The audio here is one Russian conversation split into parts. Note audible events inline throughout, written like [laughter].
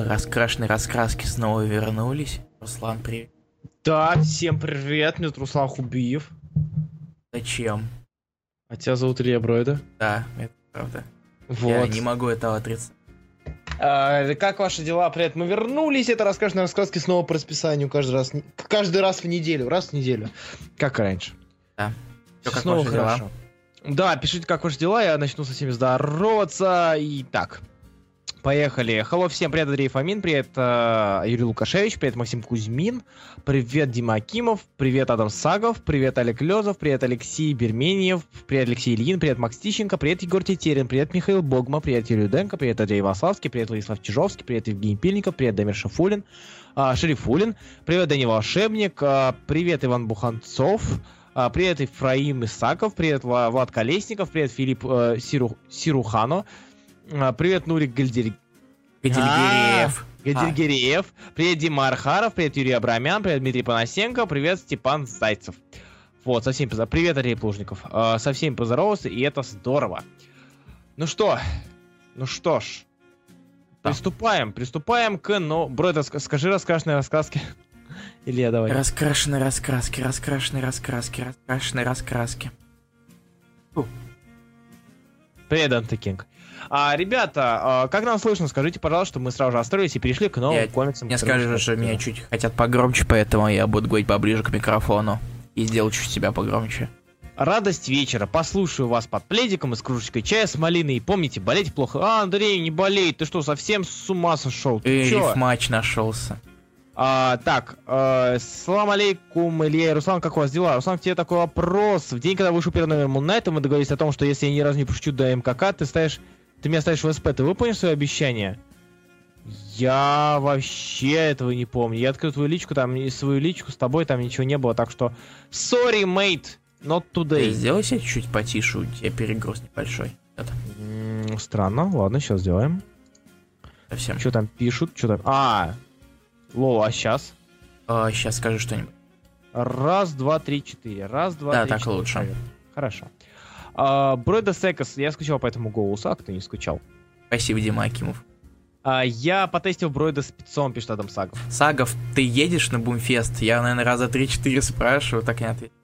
Раскрашенные раскраски снова вернулись. Руслан, привет. Да, всем привет, меня Руслан Хубиев. Зачем? А тебя зовут Илья Бройда? Да, это правда. Вот. Я не могу этого отрицать. А, как ваши дела? Привет, мы вернулись. Это раскрашенные раскраски снова по расписанию каждый раз. Каждый раз в неделю, раз в неделю. Как раньше. Да. Чё, как снова ваши дела? хорошо. Да, пишите, как ваши дела, я начну со всеми здороваться. И так, поехали. Hello, всем привет, Андрей Фомин, привет, э, Юрий Лукашевич, привет, Максим Кузьмин, привет, Дима Акимов, привет, Адам Сагов, привет, Олег Лезов, привет, Алексей Берменьев, привет, Алексей Ильин, привет, Макс Тищенко, привет, Егор Тетерин, привет, Михаил Богма, привет, Юрий Денко, привет, Андрей Ваславский, привет, Владислав Чижовский, привет, Евгений Пильников, привет, Дамир Шафулин, а, Шерифулин, привет, Данил Волшебник, а, привет, Иван Буханцов, а, Привет, Ефраим Исаков, привет, Вла- Влад Колесников, привет, Филипп э, Сиру- Сирухано, привет, Нурик Гальдер... Гдельгериев. Гальдергериев, привет, Дима Архаров, привет, Юрий Абрамян, привет, Дмитрий Панасенко, привет, Степан Зайцев. Вот, со всеми поза- Привет, Андрей Плужников. А, со всеми поздоровался, и это здорово. Ну что, ну что ж, Да. приступаем, приступаем к, ну, Бройда, ск- скажи раскрашенные раскраски. [laughs] Илья, давай. Раскрашенные раскраски, раскрашенные раскраски, раскрашенные раскраски. Привет, Данте Кинг. А, ребята, а, как нам слышно, скажите, пожалуйста, мы сразу же остроились и перешли к новым Я- комиксам. Мне которые скажут, что меня чуть хотят погромче, поэтому я буду говорить поближе к микрофону. И сделаю чуть себя погромче. Радость вечера. Послушаю вас под пледиком и с кружечкой чая с малиной. И помните, болеть плохо. А, Андрей, не болей. Ты что, совсем с ума сошел? Ты чё? рифмач нашелся. А, так, э, салам алейкум, Илья и Руслан, как у вас дела? Руслан, к тебе такой вопрос. В день, когда вышел первый номер Муннайта, мы договорились о том, что если я ни разу не пошучу до МКК, ты ставишь, ты меня ставишь в СП. Ты выполнишь свое обещание? Я вообще этого не помню. Я открыл твою личку, там и свою личку с тобой там ничего не было, так что sorry, mate, not Ты today. сделай себя чуть потише, у тебя перегруз небольшой. Это Странно, ладно, сейчас сделаем. совсем. Что там пишут, что там? А, лол, а сейчас? сейчас скажи что-нибудь. Раз, два, три, четыре. Раз, два, Да, три, так четыре. лучше. Хорошо. А, Бройда Секас, я скучал по этому голосу, а кто не скучал? Спасибо, Дима Акимов. А, я потестил Бройда спецом, пишет Адам Сагов. Сагов, ты едешь на Бумфест? Я, наверное, раза 3-4 спрашиваю, так и не ответил.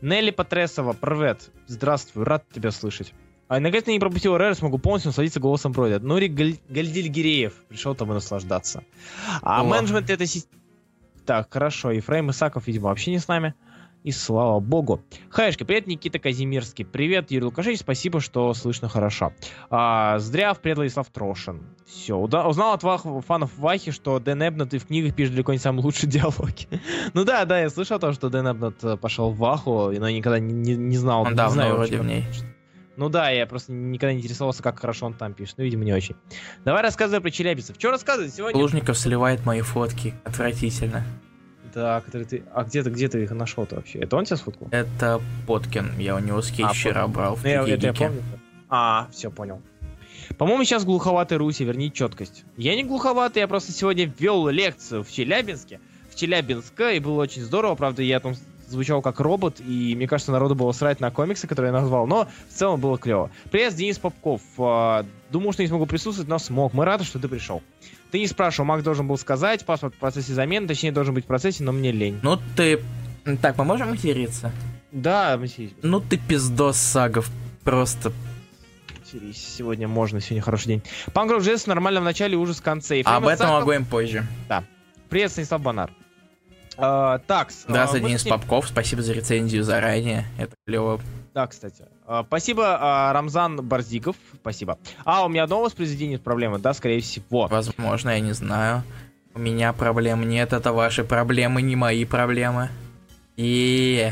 Нелли Патресова, привет. Здравствуй, рад тебя слышать. А, наконец-то не пропустил РР, смогу полностью насладиться голосом Бройда. Нурик Галь- Гальдильгиреев пришел там и наслаждаться. А О. менеджмент это... си- Так, хорошо, Ефрейм Исаков, видимо, вообще не с нами. И слава богу. Хаешки, привет, Никита Казимирский. Привет, Юрий Лукашевич, спасибо, что слышно хорошо. А, Здрав, привет, Владислав Трошин. Все, узнал от вах, фанов Вахи, что Дэн Эбнет и в книгах пишет далеко не самые лучшие [laughs] диалоги. ну да, да, я слышал о том, что Дэн Эбнет э, пошел в Ваху, но я никогда не, не- не знал. Он не давно знаю вроде в ней. Ну да, я просто никогда не интересовался, как хорошо он там пишет. Ну, видимо, не очень. Давай рассказывай про челябинцев. Что рассказывать сегодня? Плужников сливает мои фотки. Отвратительно. Да, который ты... А где ты, где ты их нашел-то вообще? Это он тебя сфоткал? Это Поткин. Я у него скетч А, вчера Поткин. брал в Ну, я- это я помню. А, все, понял. По-моему, сейчас глуховатый Руси, верни четкость. Я не глуховатый, я просто сегодня вел лекцию в Челябинске. В Челябинске, и было очень здорово. Правда, я там звучал как робот, и мне кажется, народу было срать на комиксы, которые я назвал, но в целом было клево. Привет, Денис Попков. А, Думал, что не смогу присутствовать, но смог. Мы рады, что ты пришел. Ты не спрашивал, Макс должен был сказать, паспорт в процессе замены, точнее, должен быть в процессе, но мне лень. Ну ты... Так, мы можем материться? Да, Масей, Ну ты пиздос, Сагов. Просто... Серись, сегодня можно, сегодня хороший день. Панкрок Джесс нормально в начале, ужас в конце. А об этом Исаков- поговорим позже. Привет, Станислав Банар. А, так, с- а, Здравствуй, мы Денис с ним- Попков. Спасибо за рецензию заранее. Это клево. Да, кстати. А, спасибо, а, Рамзан Барзиков. Спасибо. А, у меня одно воспроизведение проблемы, да, скорее всего. Возможно, я не знаю. У меня проблем нет. Это ваши проблемы, не мои проблемы. И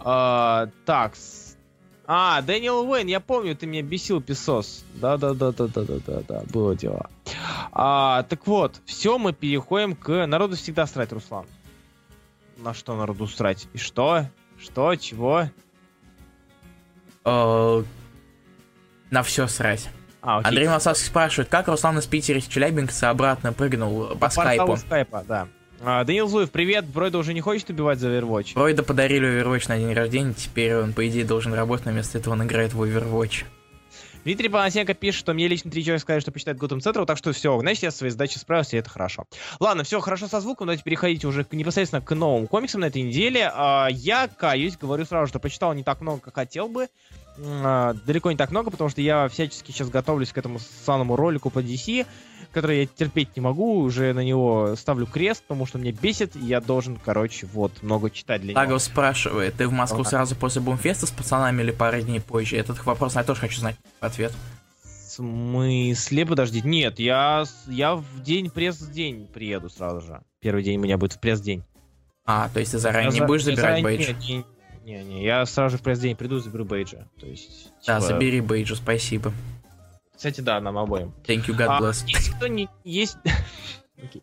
А, так. А, Дэниел Уэйн, я помню, ты меня бесил, песос. Да-да-да-да-да-да-да, было дело. А, так вот, все, мы переходим к... Народу всегда срать, Руслан. На что народу срать? И что? Что? Чего? э, на все срать. А, окей. Андрей Масовский спрашивает, как Руслан из Питера из Челябинска обратно прыгнул по порталу скайпу. скайпа, да. А, Данил Зуев, привет. Бройда уже не хочет убивать за Overwatch? Фройда подарили Overwatch на день рождения, теперь он, по идее, должен работать, но вместо этого он играет в Overwatch. Дмитрий Панасенко пишет, что мне лично три человека сказали, что почитает Gotham Central, так что все, значит, я со своей задачей справился, и это хорошо. Ладно, все хорошо со звуком, давайте переходить уже непосредственно к новым комиксам на этой неделе. А, я каюсь, говорю сразу, что прочитал не так много, как хотел бы. А, далеко не так много, потому что я всячески сейчас готовлюсь к этому самому ролику по DC, который я терпеть не могу, уже на него ставлю крест, потому что мне бесит, и я должен, короче, вот, много читать для Тагов него. спрашивает, ты в Москву Ага. сразу после Бумфеста с пацанами или пару дней позже? Этот вопрос я тоже хочу знать ответ. В смысле? Подождите. Нет, я, я в день пресс-день приеду сразу же. Первый день у меня будет в пресс-день. А, то есть ты заранее Я не за- будешь забирать заранее- бейдж? Не, не, не, не, я сразу же в пресс-день приду и заберу бейджа. То есть, Да, типа, забери бейджу, спасибо. Кстати, да, нам обоим. Thank you, God А, bless. если кто не... Есть... [laughs] Окей.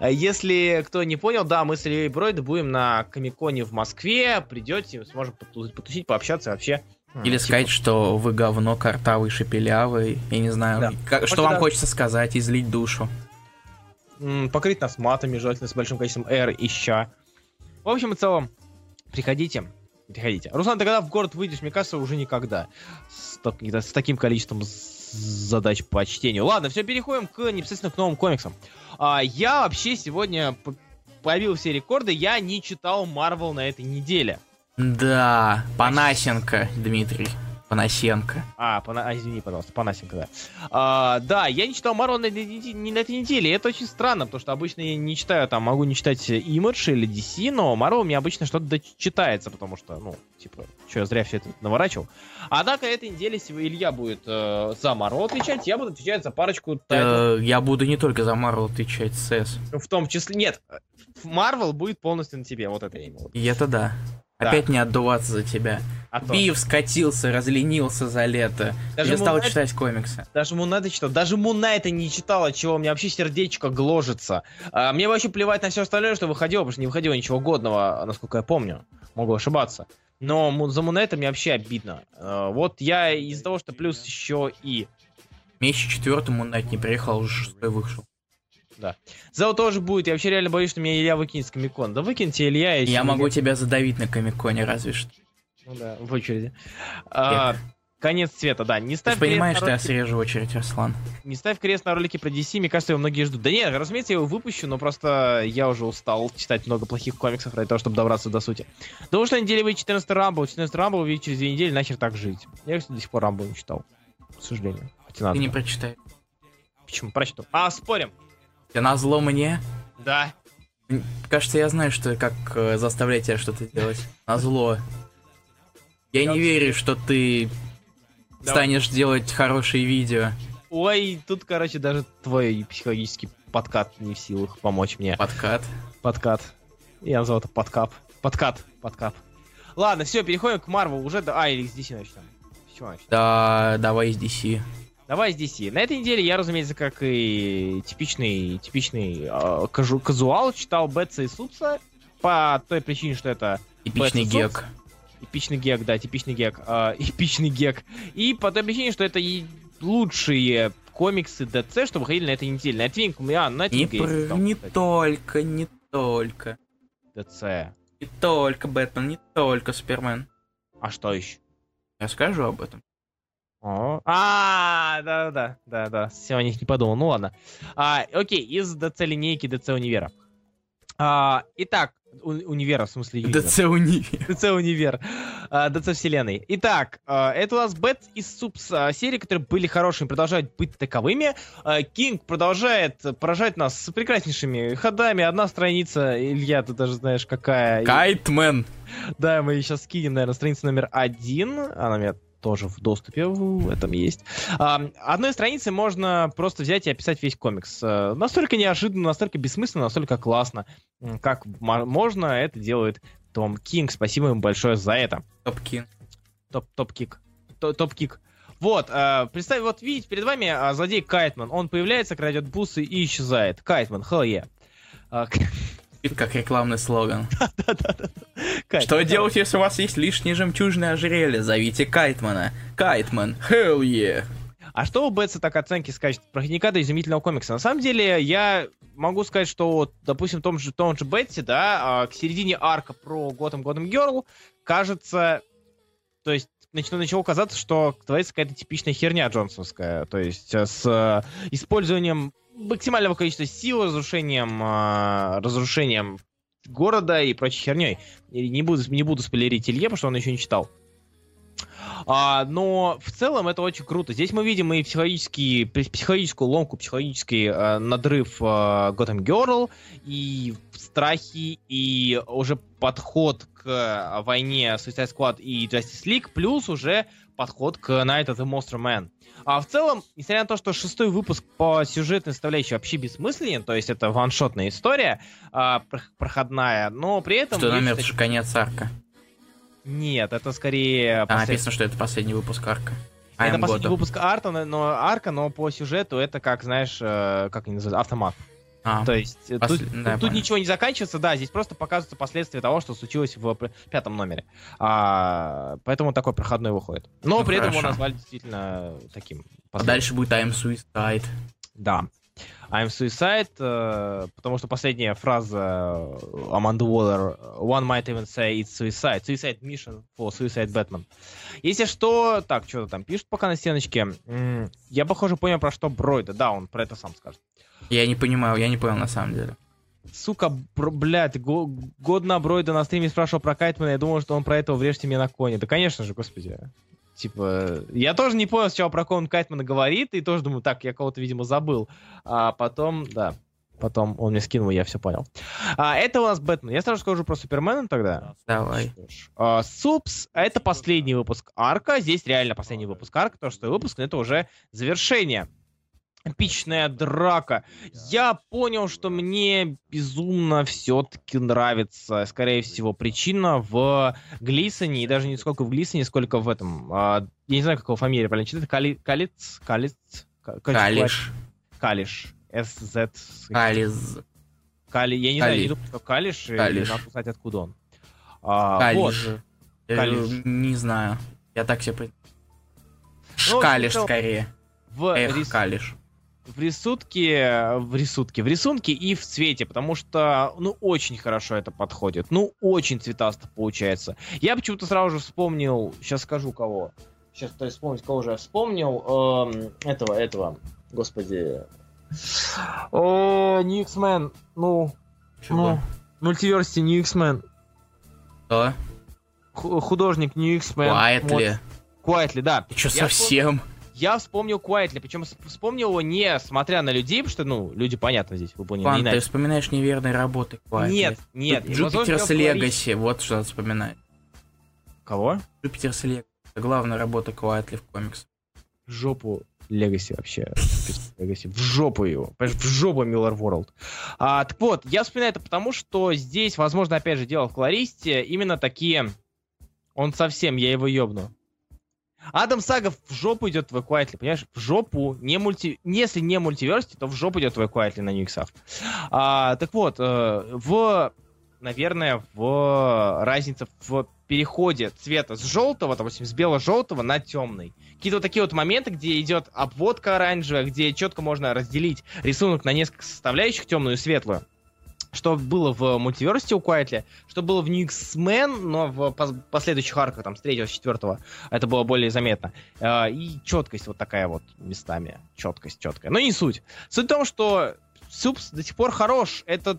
А Если кто не понял, да, мы с Ильей Бройд будем на Комиконе в Москве. Придете, сможем поту- потусить, пообщаться вообще. м, Или типа, сказать, что вы говно, картавый, шепелявый. Я не знаю, Да. как- что вам да. хочется сказать, излить душу. покрыть нас матами, желательно с большим количеством R и ща. В общем и целом, приходите. Приходите. Руслан, ты когда в город выйдешь, мне кажется, уже никогда. С, с таким количеством задач по чтению. Ладно, все, переходим к непосредственно к новым комиксам. А, я вообще сегодня побил все рекорды, я не читал Марвел на этой неделе. Да, Панасенко, Дмитрий. Панасенко. А, Пана- а, извини, пожалуйста, Панасенко, да. А, да, я не читал Марвел на, не на этой неделе, это очень странно, потому что обычно я не читаю, там, могу не читать Image или DC, но Марвел у меня обычно что-то дочитается, потому что, ну, типа, что я зря все это наворачивал. Однако этой неделе, Илья будет э, за Марвел отвечать, я буду отвечать за парочку тайтлов, Э, я буду не только за Марвел отвечать, СС. в том числе, нет, Марвел будет полностью на тебе, вот это я имел. И это да. Опять не отдуваться за тебя. А. Бив скатился, разленился за лето. Даже Moon Knight- читать комиксы. Даже Муна это читал. Даже Муна это не читал, от чего у меня вообще сердечко гложется. А, мне вообще плевать на все остальное, что выходило, потому что не выходило ничего годного, насколько я помню. Могу ошибаться. Но за Муна это мне вообще обидно. А, вот я из-за того, что плюс еще и... Месяц четвертому Найт не приехал, уже шестой вышел. За его тоже будет. Я вообще реально боюсь, что меня Илья выкинет с Комикон. Да выкиньте Илья. Я мне- могу тебя задавить на Комиконе, разве что. Ну да, в очереди. А, конец света, да. Не Ты ставь же понимаешь, что я срежу очередь, Аслан. Не ставь крест на ролике про DC, мне кажется, его многие ждут. Да нет, разумеется, я его выпущу, но просто я уже устал читать много плохих комиксов ради того, чтобы добраться до сути. Думаю, что на неделе выйдет 14 Рамбл, 14 Рамбл увидеть через две недели, нахер так жить. Я, кстати, до сих пор Рамбл не читал, к сожалению. Хотя надо. Ты не прочитай. Почему? Прочту. А, спорим. Ты назло мне? Да. Кажется, я знаю, что как э, заставлять тебя что-то делать. Назло. Я не верю, что ты Давай. станешь делать хорошие видео. Ой, тут, короче, даже твой психологический подкат не в силах помочь мне. Подкат. Подкат. Я назвал это подкап. Подкат. Подкап. Ладно, все, переходим к Марвел. Уже до... А, или с DC начнем. С чего начнем? Да, давай из DC. Давай с DC. На этой неделе я, разумеется, как и типичный, типичный э, кажу- казуал, читал Бетса и Супса по той причине, что это Типичный гик. эпичный гик, да, типичный гик, [laughs] э, эпичный гик. И по той причине, что это и лучшие комиксы DC, что выходили на этой неделе. Найтвинг, у меня Не, Найтвинг пр- не только, не только. DC. Не только Бэтмен, не только Супермен. А что еще? Я скажу об этом. О, А, да, да, да, да. Все о них не подумал. Ну ладно. А, окей, из DC линейки DC Универа. А, итак, у- Универа, в смысле. DC Универ. DC Универ. А, DC Вселенной. Итак, а, это у нас Бэт и Супс а, серии, которые были хорошими, продолжают быть таковыми. А, Кинг продолжает поражать нас с прекраснейшими ходами. Одна страница, Илья, ты даже знаешь, какая. Kite Man. Да, мы сейчас скинем, наверное, страница номер один. Она у меня тоже в доступе в этом есть. А, одной страницы можно просто взять и описать весь комикс. А, настолько неожиданно, настолько бессмысленно, настолько классно. Как мо- можно, это делает Том Кинг. Спасибо ему большое за это. Топкин. Топ- Топ-кик. То- Топ-кик. Вот, а, представь, вот видите, перед вами а, злодей Кайтман. Он появляется, крадет бусы и исчезает. Kite Man, hell yeah. [laughs] Это как рекламный слоган. [laughs] Что делать, если у вас есть лишнее жемчужное ожерелье? Зовите Кайтмана. Кайтман. Hell yeah. А что у Бетса так оценки скачет про Никада изумительного комикса? На самом деле, я могу сказать, что, вот, допустим, в том же, том же Бетсе, да, а, к середине арка про Готэм Готэм Герл, кажется, то есть начну, начало казаться, что творится какая-то типичная херня джонсонская. То есть э, с э, использованием максимального количества сил, разрушением, э, разрушением города и прочей херней. Не буду, не буду спойлерить Илье, потому что он еще не читал. А, но в целом это очень круто. Здесь мы видим и психологический, психологическую ломку, психологический э, надрыв э, Gotham Girl, и страхи, и уже подход к войне Suicide Squad и Justice League, плюс уже подход к Night of the Monster Man. А в целом, несмотря на то, что шестой выпуск по сюжетной составляющей вообще бессмысленен, то есть это ваншотная история а, проходная, но при этом... Что номер такие... конец арка. Нет, это скорее... А, послед... написано, что это последний выпуск арка. Это последний выпуск арта, но арка, но по сюжету это как, знаешь, э, как они называют, автомат. А, То есть э, пос... тут, да, тут ничего не заканчивается, да, здесь просто показываются последствия того, что случилось в пятом номере. А, поэтому такой проходной выходит. Но ну, при хорошо. этом его назвали действительно таким. А дальше будет I'm Suicide. Да. I'm Suicide, э, потому что последняя фраза Аманды Уоллер One might even say it's suicide. Suicide mission for Suicide Batman. Если что, так, что-то там пишут пока на стеночке. Я, похоже, понял, про что Бройда. Да, он про это сам скажет. Я не понимаю, я не понял на самом деле. Сука, бр- блядь, го- год на Бройда на стриме спрашивал про Кайтмана, я думал, что он про этого врежьте мне на коне. Да, конечно же, господи. Типа, я тоже не понял сначала, про кого он Кайтмана говорит, и тоже думаю, так, я кого-то, видимо, забыл. А потом, да, потом он мне скинул, я все понял. А, это у нас Бэтмен. Я сразу скажу про Супермена тогда. Давай. А, Супс, это последний выпуск арка. Здесь реально последний выпуск арка, то, что выпуск, это уже завершение эпичная драка. Я понял, что мне безумно все-таки нравится, скорее всего, причина в Глисоне, и даже не сколько в Глисоне, сколько в этом, а, я не знаю, какого фамилия правильно читать, Кали, Калиц, Калиц, Калиш. Калиш, СЗ. Кализ. Кали, я не Кали. знаю, не думаю, что Калиш, Калиш. надо узнать, откуда он. А, Калиш. Вот. Калиш. Не знаю, я так себе... Ну, Калиш, скорее. В Эх, рис... Калиш в рисунке, в рисунке, в рисунке и в цвете, потому что, ну, очень хорошо это подходит. Ну, очень цветасто получается. Я почему-то сразу же вспомнил, сейчас скажу кого. Сейчас пытаюсь вспомнить, кого же я вспомнил. Эм, этого, этого, господи. New X-Men, ну, Чего? ну, мультиверсити New X-Men. Что? Художник New X-Men. Quietly. Quietly, да. Ты что, совсем? Вспомнил я вспомнил Quietly, причем вспомнил его не смотря на людей, потому что, ну, люди, понятно, здесь выполнены Пан, ты вспоминаешь неверные работы Quietly. Нет, нет. Jupiter's Legacy, вот что надо вспоминать. Кого? Jupiter's Legacy. Главная работа Quietly в комиксах. Жопу Legacy вообще. Legacy. В жопу его. В жопу Millarworld. А, так вот, я вспоминаю это потому, что здесь, возможно, опять же, дело в колористе, именно такие... Он совсем, я его ёбну. Адам Сага в жопу идет твой Quietly, понимаешь? В жопу, не мульти... если не мультиверсити, то в жопу идет твой Quietly на Ньюиксах. А, так вот, э, в, наверное, в разница в переходе цвета с желтого, допустим, с бело-желтого на темный. Какие-то вот такие вот моменты, где идет обводка оранжевая, где четко можно разделить рисунок на несколько составляющих, темную и светлую что было в мультиверсити у Куайтли, что было в New X-Men, но в последующих арках, там, с третьего, с четвертого, это было более заметно. А, и четкость вот такая вот местами. Четкость четкая. Но не суть. Суть в том, что Супс до сих пор хорош. Это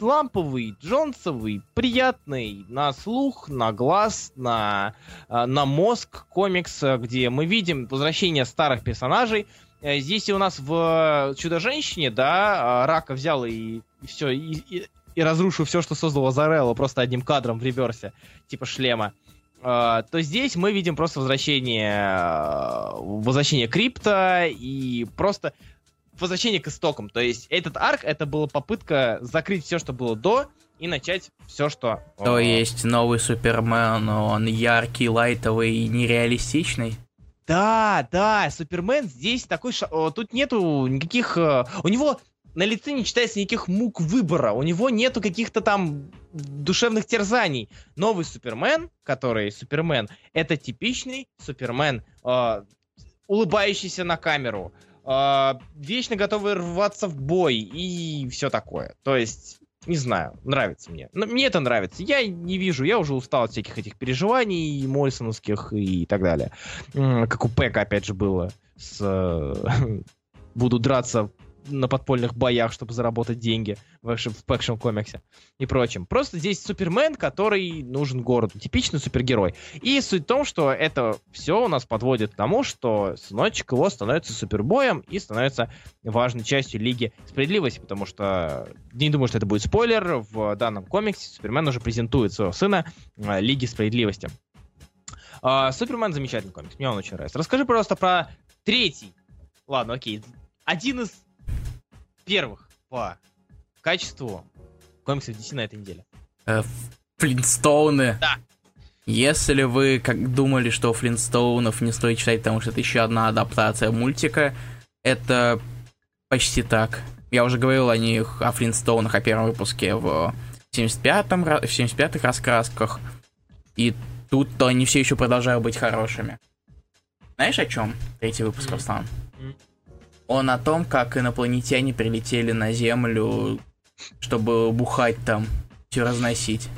ламповый, джонсовый, приятный на слух, на глаз, на, а, на мозг комикс, где мы видим возвращение старых персонажей, Э, здесь и у нас в Чудо-женщине, да, Рака взял и, и все, и, и, и разрушил все, что создал Лазарелло, просто одним кадром в реверсе, типа шлема. Uh, то здесь мы видим просто возвращение, uh, возвращение крипта и просто возвращение к истокам. То есть этот арк это была попытка закрыть все, что было до, и начать все, что... То uh, есть новый Супермен, он яркий, лайтовый и нереалистичный? Да, да, Супермен здесь такой... Ша... Тут нету никаких... Э, у него на лице не читается никаких мук выбора. У него нету каких-то там душевных терзаний. Новый Супермен, который Супермен, это типичный Супермен, э, улыбающийся на камеру, э, вечно готовый рваться в бой и все такое. То есть не знаю, нравится мне. Но мне это нравится. Я не вижу, я уже устал от всяких этих переживаний мольсоновских и так далее. Как у Пэка, опять же, было с... э, [laughs] Буду драться на подпольных боях, чтобы заработать деньги в, в экшн комиксе и прочем. Просто здесь Супермен, который нужен городу. Типичный супергерой. И суть в том, что это все у нас подводит к тому, что сыночек его становится супербоем и становится важной частью Лиги Справедливости, потому что не думаю, что это будет спойлер. В данном комиксе Супермен уже презентует своего сына э, Лиги Справедливости. А, Супермен замечательный комикс, мне он очень нравится. Расскажи, пожалуйста, про третий. Ладно, окей. Один из первых по качеству комиксов DC на этой неделе. Э, Флинстоуны. Да. Если вы как думали, что Флинстоунов не стоит читать, потому что это еще одна адаптация мультика, это почти так. Я уже говорил о них, о Флинстоунах, о первом выпуске в 75-м, ра- в 75-х раскрасках. И тут они все еще продолжают быть хорошими. Знаешь о чем третий выпуск. Руслан? Мгм. Он о том, как инопланетяне прилетели на Землю, чтобы бухать там, все разносить.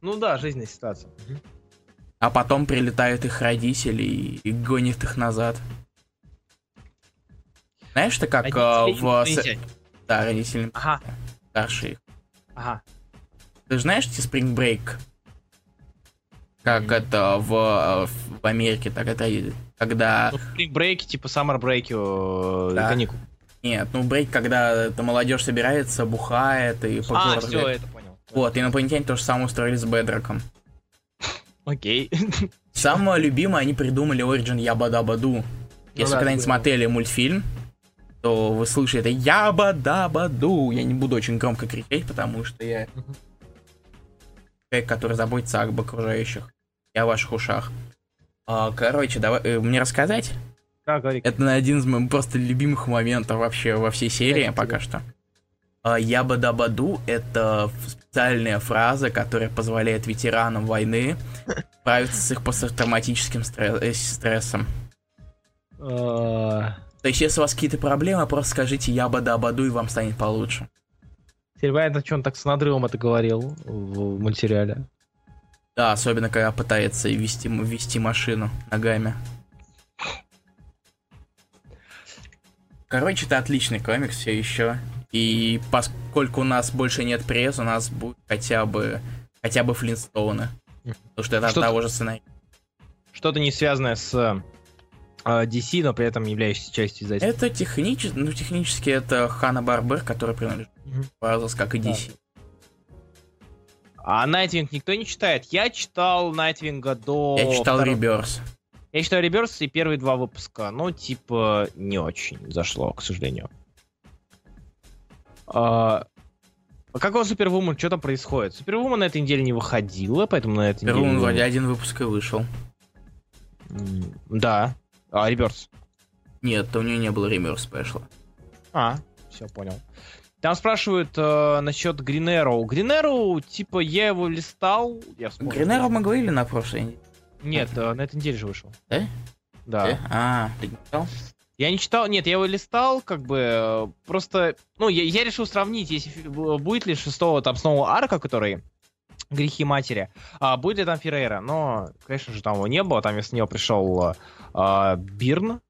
Ну да, жизненная ситуация. А потом прилетают их родители и, и гонят их назад. Знаешь, ты как а, Родители в... с-. Да, родители Ага, старшие. их. ага. Ты же знаешь эти Spring Break? Как это в, в Америке, так это когда... Ну, брейки, типа summer брейки, э, Да. каникул. Нет, ну брейк, когда эта молодежь собирается, бухает и А, все, это понял. Вот, инопланетяне то же самое устроили с Бедроком. Окей. Самое любимое они придумали Origin Ябадабаду. Если да, когда-нибудь да. смотрели мультфильм, то вы слышите Ябадабаду. Я не буду очень громко кричать, потому что я человек, который заботится об окружающих о ваших ушах. А, Короче, давай э, мне рассказать. Да, говори. Это один из моих просто любимых моментов вообще во всей серии Это пока что. А, Ябадабаду — это специальная фраза, которая позволяет ветеранам войны [laughs] справиться с их посттравматическим э, стрессом. Э, То есть, если у вас какие-то проблемы, просто скажите Ябадабаду, и вам станет получше. Серебряный, что он так с надрывом это говорил в мультсериале? Да, особенно, когда пытается вести, вести машину ногами. Короче, это отличный комикс все еще. И поскольку у нас больше нет пресс, у нас будет хотя бы хотя бы Флинстоуны. Потому что это от Что-то- того же сценария. Что-то не связанное с э, DC, но при этом являющееся частью издательства. Это технически, ну, технически это Хана Барбер, который принадлежит. Brazos, как и Да. А Найтвинг никто не читает. Я читал Найтвинга до... Я читал второго- Реберс. Я читал Реберс и первые два выпуска. Ну, типа, не очень зашло, к сожалению. А, а как у Супервумен, что там происходит? Супервумен на этой неделе не выходила, поэтому на этой Первый неделе... вроде один выпуск и вышел. Да. А, Реберс. Нет, у нее не было Реберс спешла. А, все, понял. Там спрашивают э, насчет Green Arrow. Green Arrow, типа, я его листал. Я вспомнил. Гринеров мы говорили на прошлой неделе. Нет, э, на этой неделе же вышел. Да? Да. Э? А, ты не читал? Я не читал, нет, я его листал, как бы, э, просто, ну, я, я решил сравнить, если будет ли шестого там снова арка, который грехи матери, а будет ли там Феррейра, но, конечно же, там его не было, там вместо него пришел а, Бирн,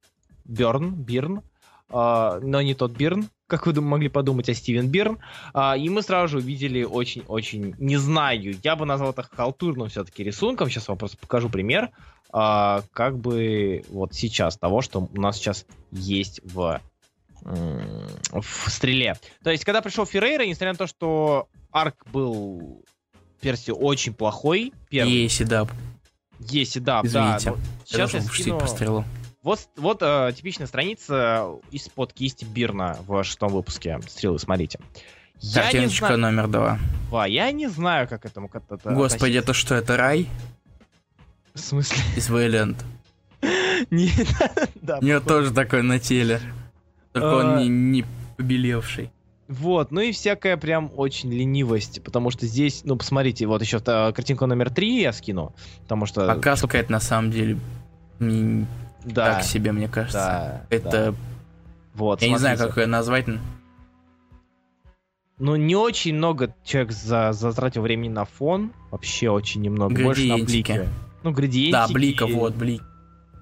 Берн, Бирн, а, но не тот Бирн, как вы могли подумать, а Стивен Бирн, А, и мы сразу же увидели очень-очень, не знаю, я бы назвал это халтурным все-таки рисунком, сейчас вам просто покажу пример, а, как бы вот сейчас того, что у нас сейчас есть в, в стреле. То есть, когда пришел Феррейра, несмотря на то, что арк был версии очень плохой, первый, Есть, да. есть и да, Извините. да, Я сейчас я пустить скину... по стрелу. Вот, вот э, типичная страница из-под кисти Бирна в шестом выпуске «Стрелы», смотрите. Я Картиночка знаю, номер два. да, я не знаю, как этому как это Господи, это что, это рай В смысле? из Вейленд? [laughs] Не, да, У походу. тоже такой на теле. Только он А. не, не побелевший. Вот, ну и всякая прям очень ленивость, потому что здесь, ну, посмотрите, вот еще та картинку номер три я скину, потому что... Пока какая-то на самом деле да, так себе, мне кажется. да, Это, да. Вот, я не знаю, смотрите. как ее назвать. но Ну, не очень много человек за, затратил времени на фон. Вообще очень немного. Больше на блики. Ну, градиентики. Да, бликов, вот, блик.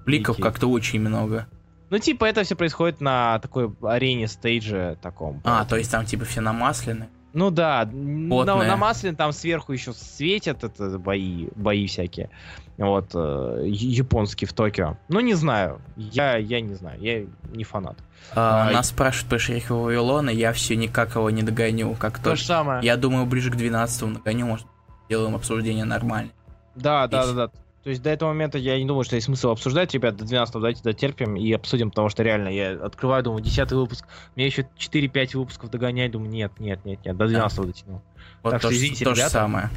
Бликов Блики. как-то очень много. Ну, типа, это все происходит на такой арене стейдже таком. А, то есть там типа все намаслены. Ну да, н- на, на Маслин там сверху еще светят это бои, бои всякие. Вот, э, я- японские в Токио. Ну, не знаю. Я, я не знаю, я не фанат. А, А, нас спрашивают по шерифу Вавилона, я все никак его не догоню. Как То то же самое. Я думаю, ближе к 12 нагоню, может, делаем обсуждение нормально. Да, да, Есть. да, да. То есть до этого момента я не думаю, что есть смысл обсуждать, ребят, до 12 давайте дотерпим и обсудим, потому что реально я открываю, думаю, 10 выпуск, мне еще 4-5 выпусков догонять, думаю, нет, нет, нет, нет, до 12 дотянул. Вот Так то, что извините, то же ребята. самое.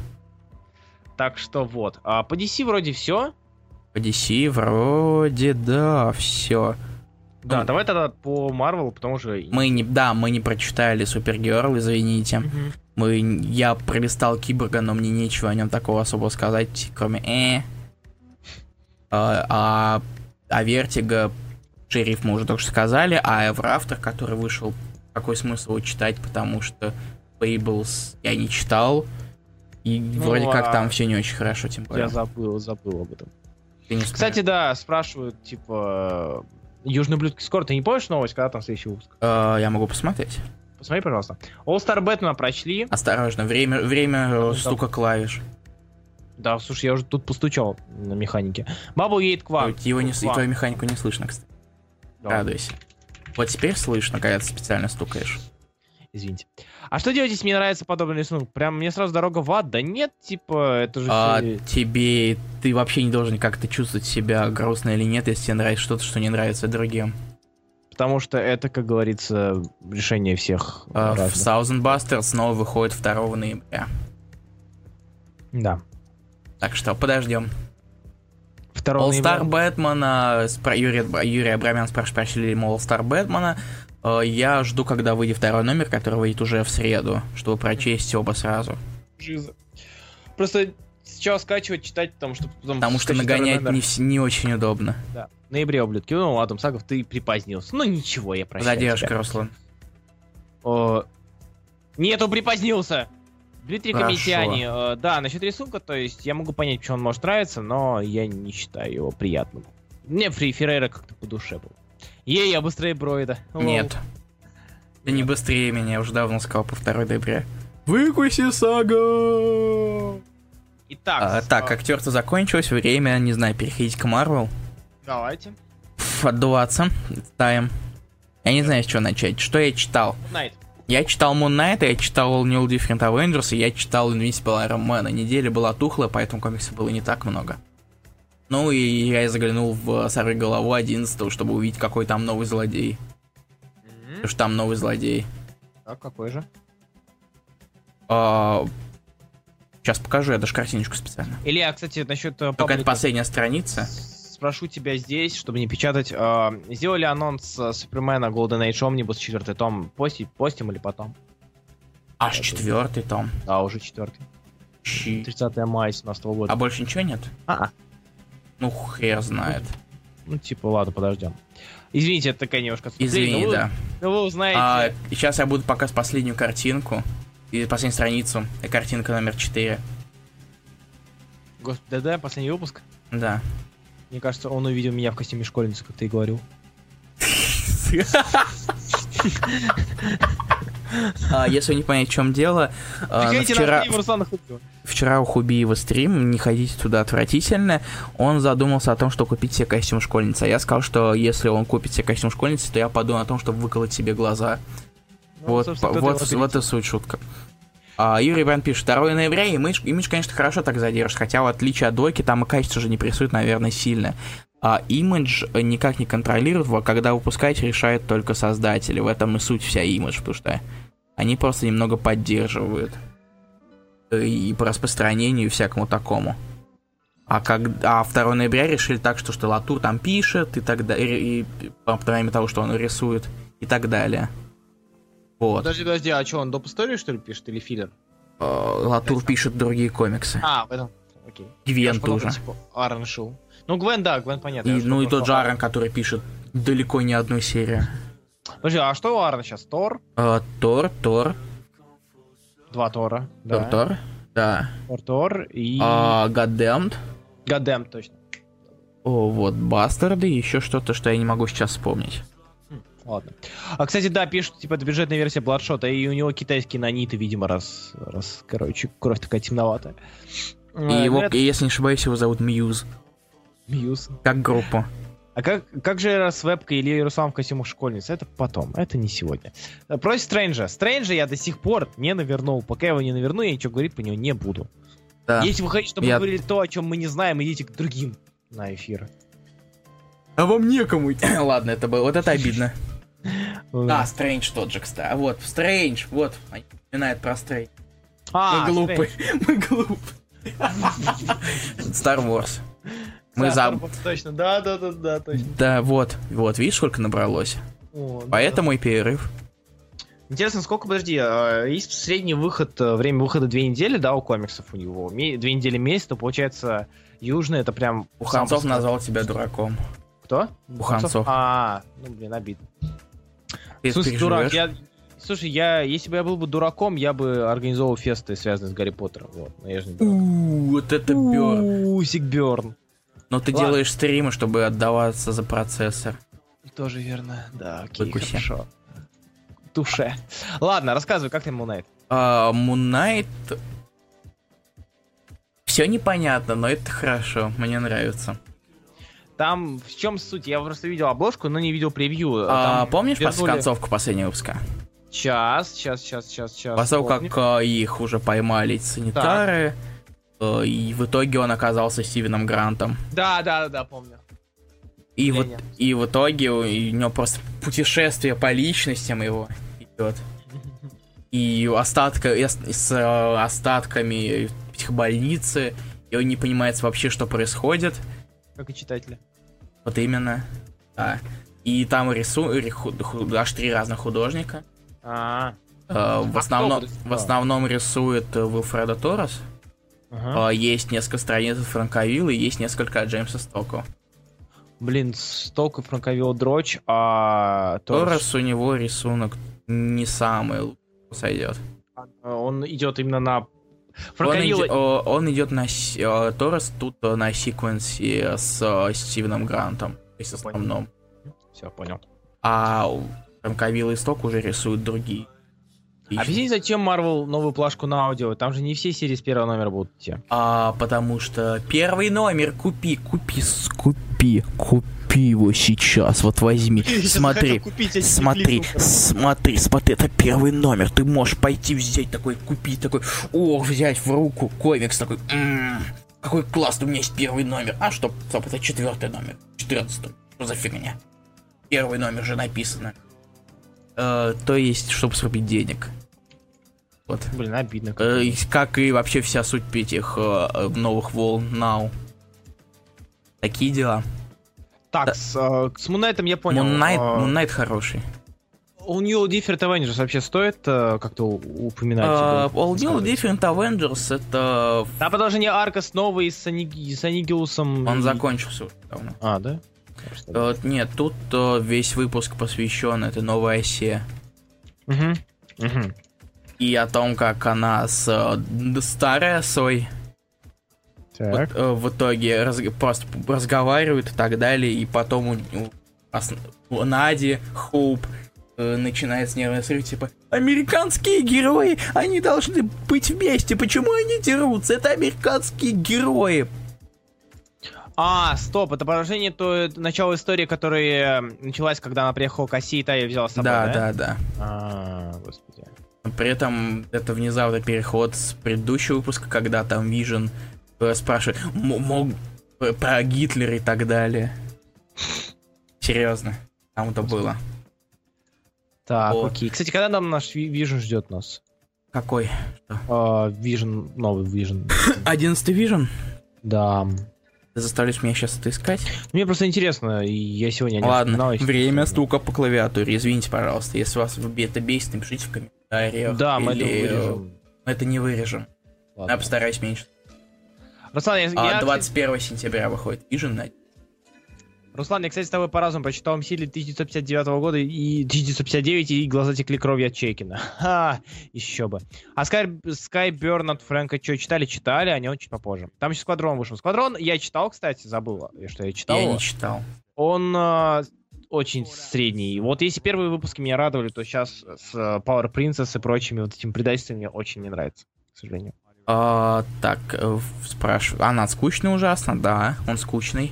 Так что вот. А по DC вроде все. По DC вроде да, все. Да, Ну, давай тогда по Marvel, потому что... Мы не, да, мы не прочитали Supergirl, извините. Мгм. Мы, я пролистал Киборга, но мне нечего о нем такого особо сказать, кроме э. А, а, а Vertigo, Sheriff мы уже только что сказали, а Everafter, который вышел, какой смысл его читать, потому что Fables я не читал, и Ну, вроде как а там все не очень хорошо, тем более. Я забыл, забыл об этом. Кстати, да, спрашивают, типа, Южный блюдки скоро, ты не помнишь новость, когда там следующий выпуск? Э, я могу посмотреть. Посмотри, пожалуйста. All Star Batman прочли. Осторожно, время, время э, стука клавиш. Да, слушай, я уже тут постучал на механике. Бабу едет к вам. Его не, К вам. твою механику не слышно, кстати. Да, Радуйся. Вот теперь слышно, когда ты специально стукаешь. Извините. А что делать, если мне нравится подобный рисунок? Прям мне сразу дорога в ад? Да нет, типа, это же А всё- тебе ты вообще не должен как-то чувствовать себя грустно или нет, если тебе нравится что-то, что не нравится другим. Потому что это, как говорится, решение всех А, в. Thousand Busters снова выходит 2 ноября. Да. Так что подождем. Второго All Star ноября. Бэтмена, спра- Юрий, Юрий Абрамян спрашивает, прочли ли мы All Star Бэтмена. Э, Я жду, когда выйдет второй номер, который выйдет уже в среду, чтобы прочесть оба сразу. Жиза. Просто сначала скачивать, читать, потому что потом... Потому что нагонять не, не очень удобно. Да. В ноябре, ублюдки. Ну, Адам Сагов, ты припозднился. Ну, ничего, я прощаю Задержка. Руслан. О, Нет, он припозднился. Дмитрий. Комитяни, э, да, насчет рисунка, то есть я могу понять, почему он может нравиться, но я не считаю его приятным. Мне Фри Феррейра как-то по душе был. Ей, я быстрее Бройда. Лол. Нет. Ты не быстрее меня, я уже давно сказал по 2 ноября. Выкуси, сага! Итак, А, с- так, актерство закончилось, время, не знаю, переходить к Марвел. давайте. Пф, Отдуваться. Ставим. Я не знаю, с чего начать. Что я читал? Найт. Я читал Moon Knight, я читал New Different Avengers, и я читал Invincible Iron Man. Неделя была тухлая, поэтому комиксов было не так много. Ну и я и заглянул в Сорви голову 11 чтобы увидеть, какой там новый злодей. Потому что там новый злодей. Так, какой же? Сейчас покажу, я даже картиночку специально. Илья, кстати, насчет э, Только это последняя страница. Спрошу тебя здесь, чтобы не печатать. э, сделали анонс э, Супермена Golden Age Omnibus, четвертый том. Постить, постим или потом? Аж Это- четвертый том. Да, уже четвертый. Щи. 30 мая 17 года. А больше ничего нет? А, Ну, хер знает. ну типа, ладно, подождем. Извините, это такая немножко отступление, Извини, вы- да. но вы узнаете. А, сейчас я буду показывать последнюю картинку. И последнюю страницу. И картинка номер 4. Господи, да, последний выпуск. Да. Мне кажется, он увидел меня в костюме школьницы, как ты и говорил. [laughs] [laughs] А, Если вы не поняли, в чем дело, а, Приходите вчера, на стрим Руслана Хубиева. вчера у Хубиева стрим, не ходите туда отвратительно, он задумался о том, что купить себе костюм школьницы. А я сказал, что если он купит себе костюм школьницы, то я подумаю о том, чтобы выколоть себе глаза. Ну, вот, по- вот, вот и суть шутка. А, Юрий Бран пишет, 2 ноября, и Image, Image, конечно, хорошо так задержит, хотя в отличие от Дойки, там и качество уже не прессует, наверное, сильно. А Image никак не контролирует, во- когда выпускать решают только создатели. В этом и суть вся Image, потому что они просто немного поддерживают. Э, И по распространению и всякому такому. А, как, а 2 ноября решили так, что, что Латур там пишет, и так далее, и, и по помимо того, что он рисует, и так далее. Вот. Подожди, подожди, а что, он доп. историю, что ли, пишет, или филлер? Э, Латур пишет другие комиксы. А, в этом. Окей. Подумал, тоже. типа, Аарон Шоу. Ну, Гвен, да, Гвен понятно. И, ну и тот же Аарон, который пишет далеко не одну серию. Подожди, а что у Аарона сейчас? Тор? Э, Тор, Тор, Два Тора. Да. Тор, да. Тор, Тор и... А, Goddamned. Goddamn, точно. О, вот, Бастарды, еще что-то, что я не могу сейчас вспомнить. Хм, Ладно. А, кстати, да, пишут, типа, это бюджетная версия Бладшота, и у него китайские наниты, видимо, раз, раз, короче, кровь такая темноватая. И его, говорят, и если не ошибаюсь, его зовут Мьюз. Мьюз. Как группу. А как, как же раз вебка или Руслан в костюмах школьницы? Это потом, это не сегодня. Э, Против Стрэнджа. Стрэнджа я до сих пор не навернул. Пока я его не наверну, я ничего говорить по нему не буду. Да. Если вы хотите, чтобы Я- мы говорили то, о чем мы не знаем, идите к другим на эфир. А вам некому. [coughs] Ладно, это было. Вот это обидно. [laughs] А, Стрэндж тот же, кстати. А вот, Стрэндж, вот. Они Напоминает про Стрэндж. А, Мы глупы. [laughs] Мы глупы. Star Wars. Мы Да, за... Точно, да, да, да, да, точно. Да, вот. Вот, видишь, сколько набралось? О, да. Поэтому и перерыв. Интересно, сколько, подожди, а, есть средний выход, э, время выхода две недели, да, у комиксов у него? Две недели месяц, то получается южный, это прям... У сам Ханцов по- назвал тебя дураком. Кто? Буханцов. А, ну, блин, обидно. Ты Слушай, дурак, я... Слушай, я, если бы я был бы дураком, я бы организовал фесты, связанные с Гарри Поттером. Вот, но я же не дурак. У, вот это бёр. Усик Бёрн. Но ты Ладно. делаешь стримы, чтобы отдаваться за процессор. Тоже верно. Да, окей, Выкуси. хорошо. Туше. Ладно, рассказывай, как ты Мунайт? Мунайт... Все непонятно, но это хорошо. Мне нравится. Там в чем суть? Я просто видел обложку, но не видел превью. А, помнишь вернули- концовку последнего выпуска? Сейчас, сейчас, сейчас, сейчас, сейчас. После того, как а, их уже поймали санитары, э, и в итоге он оказался Стивеном Грантом. Да, да, да, помню. И, вот, и в итоге у, у него просто путешествие по личностям его идет. [laughs] И остатка, и с, с, э, остатками психбольницы, и он не понимает вообще, что происходит. Как и читатели. Вот именно. Да. И там рису, аж три разных художника. А, в, А основном, в основном рисует э, Вилфредо Торрес. ага. Э, Есть несколько страниц от Франка Вилла и есть несколько от Джеймса Стоку. Блин, столько франковил дрочь, а Торрес, у него рисунок не самый лучший сойдет. он идет именно на... Он, Франковилла... иде- о, он идет на э, Торрес тут э, на секвенсе с Стивеном Грантом. То есть основном. Все, понял. А Франковилла и Сток уже рисуют другие. Объясни, зачем Марвел новую плашку на аудио? Там же не все серии с первого номера будут идти. А, потому что первый номер купи, купи, купи, купи его сейчас, вот возьми, смотри, смотри, смотри, смотри, это первый номер, ты можешь пойти взять такой, купить такой, о, взять в руку комикс такой, «М, какой классный, у меня есть первый номер, а что, стоп, это четвертый номер, четырнадцатый, что за фигня, первый номер же написано, Э, то есть, чтобы срубить денег, вот. Блин, обидно. Э, и Как и вообще вся суть этих э, э, новых волн Now. Такие дела. Так, с, э, с Мунайтом я понял. Муннайт, э, Муннайт хороший. У New Different Avengers вообще стоит э, как-то упоминать? Э, типа, All New? Different Avengers это... Там продолжение арка с новой с, Аниги- с Анигиусом. Он закончился давно. А, да? Э, Нет, тут э, весь выпуск посвящен этой новой осе. Мгм. Мгм. И о том, как она с э, старой осой Так. вот, э, в итоге раз- просто разговаривают и так далее, и потом у, у ос- у Нади, Хоуп э, начинает с нервный срыв, типа «Американские герои, они должны быть вместе, почему они дерутся? Это американские герои!» А, стоп, это продолжение то начало истории, которая э, началась, когда она приехала к Оси и та ее взяла с собой, Да, да? да, да. А, господи. При этом это внезапно переход с предыдущего выпуска, когда там Vision э, спрашивает «М- мог про Гитлера и так далее. Серьезно, там это было. Так, Вот. окей. Кстати, когда нам наш Vision ждет нас? Какой? Vision, новый Vision. [laughs] Одиннадцатый Vision? Да. Ты заставишь меня сейчас это искать? Мне просто интересно, я сегодня не Ладно, если время стука по клавиатуре. Извините, пожалуйста. Если вас это бесит, напишите в комментариях. Да, мы это или, вырежем. Мы это не вырежем. Ладно. Я постараюсь меньше. Руслан, я, А я, 21 сентября выходит Vision на Руслан, я, кстати, с тобой по-разному прочитал Мстители 1959 года и 1959, и глаза текли кровью от Чекина. [laughs] Ха, еще бы. А Sky, Skyburn от Фрэнка что, читали? Читали, а не чуть попозже. Там еще Сквадрон вышел. Сквадрон я читал, кстати, забыл, что я читал. Я его. не читал. Он э, очень средний. Вот если первые выпуски меня радовали, то сейчас с Power Princess и прочими вот этими предательствами мне очень не нравится, к сожалению. А, так, э, спрашиваю. Она скучная ужасно, да, он скучный.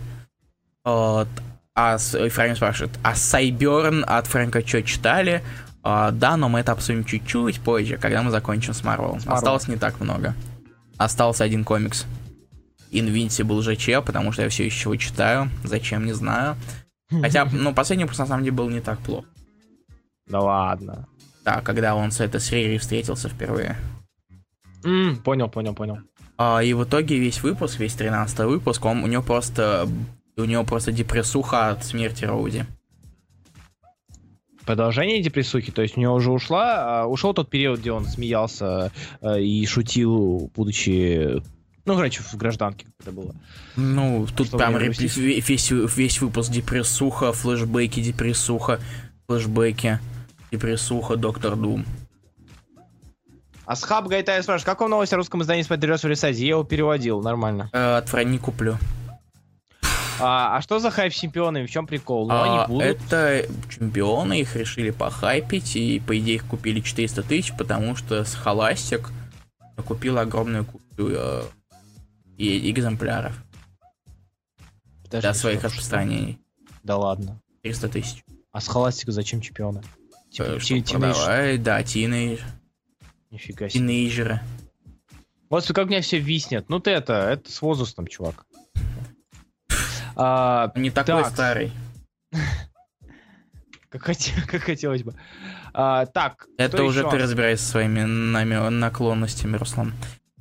А с- Ефраим спрашивает, а Сайберн от Фрэнка что читали? А, да, но мы это обсудим чуть-чуть позже, когда мы закончим с Марвел. Marvel. Осталось не так много. Остался один комикс. Invincible ЖЧ, потому что я все еще его читаю. Зачем, не знаю. [laughs] Хотя, ну, последний выпуск на самом деле был не так плохо. Да ладно. Да, когда он с этой с Рири встретился впервые. М, понял, понял, понял. А, и в итоге весь выпуск, весь 13 выпуск, он, у него просто у него просто депрессуха от смерти Роуди. Продолжение депрессухи, то есть у него уже ушла, а, ушел тот период, где он смеялся э, и шутил, будучи, ну, короче, в гражданке как это было. Ну, тут прям ве- весь, весь выпуск депрессуха, флешбеки, депрессуха, флешбеки, депрессуха, Доктор Дум. Асхаб Гайтай спрашивает, как вам новость о русском издании Spider-Verse в ресайзе? Я его переводил, нормально. Э, от Фра- не куплю. А, а что за хайп с чемпионами? В чем прикол? Ну, А, они будут. Это чемпионы, их решили похайпить, и по идее их купили 400 тысяч, потому что с Холастик купил огромную кучу э, и- экземпляров Подожди, для своих что- распространений. Да ладно. 300 тысяч. А с холастика зачем чемпионы? Типа, Э, продавать, да, тинейдж, Нифига себе. тинейджеры. Господи, как меня все виснет. Ну ты это, это с возрастом, чувак. А, Не такой Так. старый. [laughs] как, хоте- [laughs] как хотелось бы. А, так, Это уже еще? ты разбираешься со своими наме- наклонностями, Руслан.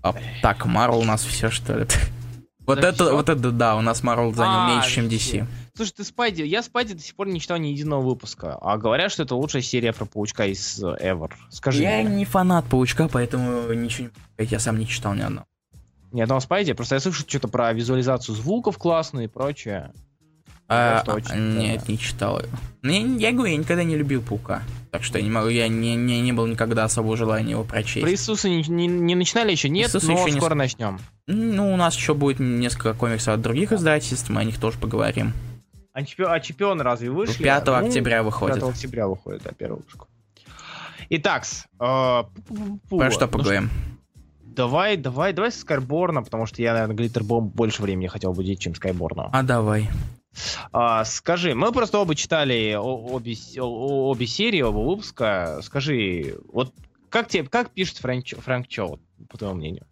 А, так, Марвел у нас все, что ли? [laughs] Вот Да это, вот это да, у нас Марвел занял А, меньше, чем DC. Слушай, ты Спайди, я Спайди до сих пор не читал ни единого выпуска. А говорят, что это лучшая серия про паучка из э, Ever. Скажи Я мне. не фанат Паучка, поэтому ничего не я сам не читал ни одного. Ни одного Спайди, просто я слышу что-то про визуализацию звуков классную и прочее. А, что очень нет, ценно. не читал. Мне, я говорю, я никогда не любил Паука. Так что я не могу, я не, не, не был никогда особого желания его прочесть. Про Иисуса не, не- не начинали еще? Нет, Иисуса но еще не скоро начнем. Ну, у нас еще будет несколько комиксов от других издательств, мы о них тоже поговорим. А, чемпион, а чемпионы разве вышли? 5 Ну, октября 5 выходит. октября выходит, да, первый выпуск. Итак, э. Про что Ну поговорим? Давай, давай, давай с Скайборна, потому что я, наверное, Глиттербом больше времени хотел бы чем Скайборну. А давай. А, скажи, мы просто оба читали обе, обе серии, оба выпуска. Скажи, вот как тебе, как пишет Фрэнк, Чо- Фрэнк Чо, вот, по твоему мнению?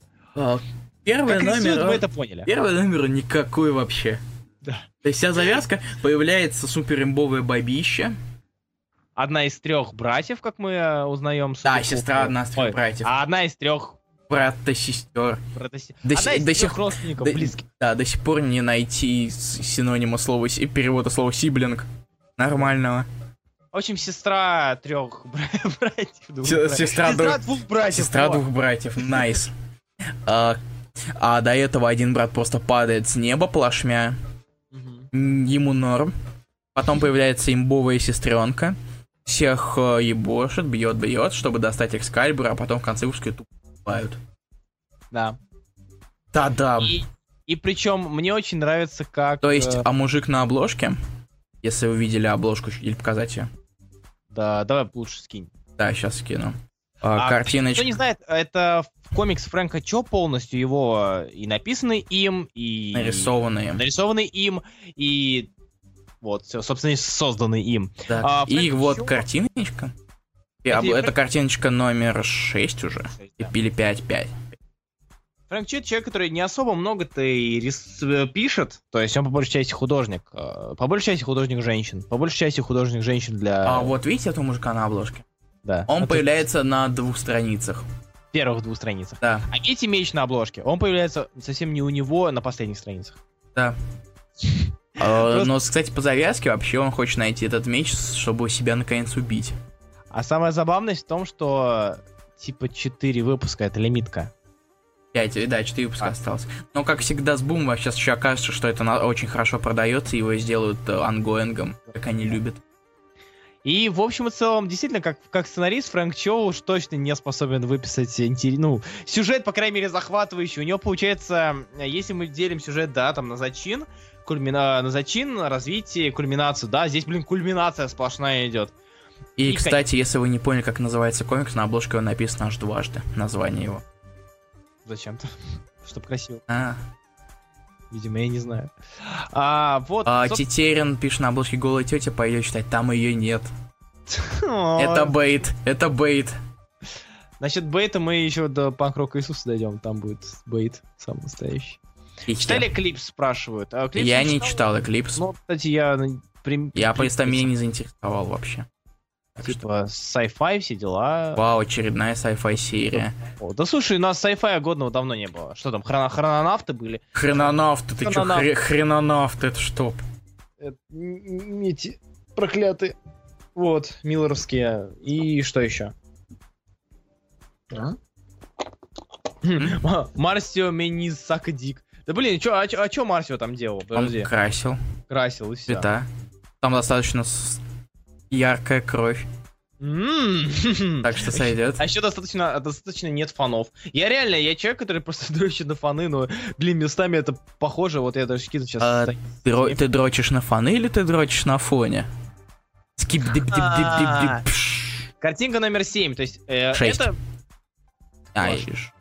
Первый Как рисует, номер... мы это поняли. Первый номер никакой вообще. Да. То есть вся завязка, появляется супер имбовое бабище. Одна из трех братьев, как мы э, узнаем. Да, сестра одна из трех братьев. А одна из трех Брата, сестер. братос- До одна из до сих- родственников да- близких. Да, до сих пор не найти с- синонима слова, си- перевода слова сиблинг. Нормального. В общем, сестра трех бра- [laughs] братьев. двух Се- братьев. сестра двух- двух братьев. Сестра двух братьев, найс. А, а до этого один брат просто падает с неба плашмя. М, Ему норм. Потом появляется имбовая сестренка. Всех э, ебошит, бьет, бьет, чтобы достать экскальбур, а потом в конце выпуска тупо убивают. Да. Да-да. И, и причем мне очень нравится, как... То есть, э, а мужик на обложке, если вы видели обложку или показать ее. Да, давай лучше скинь. Да, сейчас скину. А, А, картиночка. Кто не знает, это комикс Фрэнка Чо полностью его и написанный им, и... нарисованные. нарисованный им, и вот, собственно, созданный им. Да. А, И Фрэнк вот Чо- картиночка. И Это об- Это картиночка номер 6 уже. Да. Или 5-5. Фрэнк Чо человек, который не особо много-то и рис- э, пишет, то есть он по большей части художник. э, По большей части художник женщин. По большей части художник женщин для... А вот видите этого мужика на обложке? да. Он Это появляется на двух страницах. первых двух страницах. Да, А видите меч на обложке? Он появляется совсем не у него, а на последних страницах. да. [laughs] Э, Но, кстати, по завязке вообще он хочет найти этот меч, чтобы себя наконец убить. А самая забавность в том, что типа 4 выпуска это лимитка. 5, да, 4 выпуска А. осталось. Но, как всегда, с Бумом сейчас еще окажется, что это на- очень хорошо продается, его сделают э, ongoing ом, как они любят. И, в общем и целом, действительно, как, как сценарист, Фрэнк Чоу уж точно не способен выписать интерес... ну, сюжет, по крайней мере, захватывающий. У него, получается, э, если мы делим сюжет, да, там, на зачин, кульмина... на зачин, развитие, кульминацию, да, здесь, блин, кульминация сплошная идет. И, И, кстати, если вы не поняли, как называется комикс, на обложке он написано аж дважды, название его. Зачем-то. [laughs] Чтобы красиво. А, Видимо, я не знаю. А, вот. а соб- Тетерин пишет на обложке голая тетя, пойдет читать, там ее нет. [laughs] Это бейт, это бейт. Насчет бейта мы еще до панк-рока Иисуса дойдем. Там будет бейт самый настоящий. Ищите. Читали клип, спрашивают. А, клип Я не читал Эклипс. Ну, кстати, я... прим- Я просто меня не заинтересовал вообще. Так что, Типа sci-fi, все дела. вау, очередная sci-fi серия. О, да слушай, у нас sci-fi годного давно не было. Что там, хроно- хрононавты были? Хренонавты, ты чё, Хренонавт. хре- хренонавты, это что? Это эти проклятые. Вот, миллеровские. И что еще? [laughs] Марсио Мениз Сакадик. Да блин, чё, а, чё, а чё Марсио там делал? Он Подожди. красил Красил и все. цвета. Там достаточно яркая кровь, так что сойдет. А еще достаточно, достаточно нет фанов. Я реально, я человек, который просто [laughs] дрочит на фаны, но, блин, местами это похоже. Вот я даже скину сейчас. А, Дро- Ты дрочишь на фаны или ты дрочишь на фоне? скип дип дип дип дип А. дип. Картинка номер 7, то есть э, Шесть. это... А, Ложь. ишь. Ты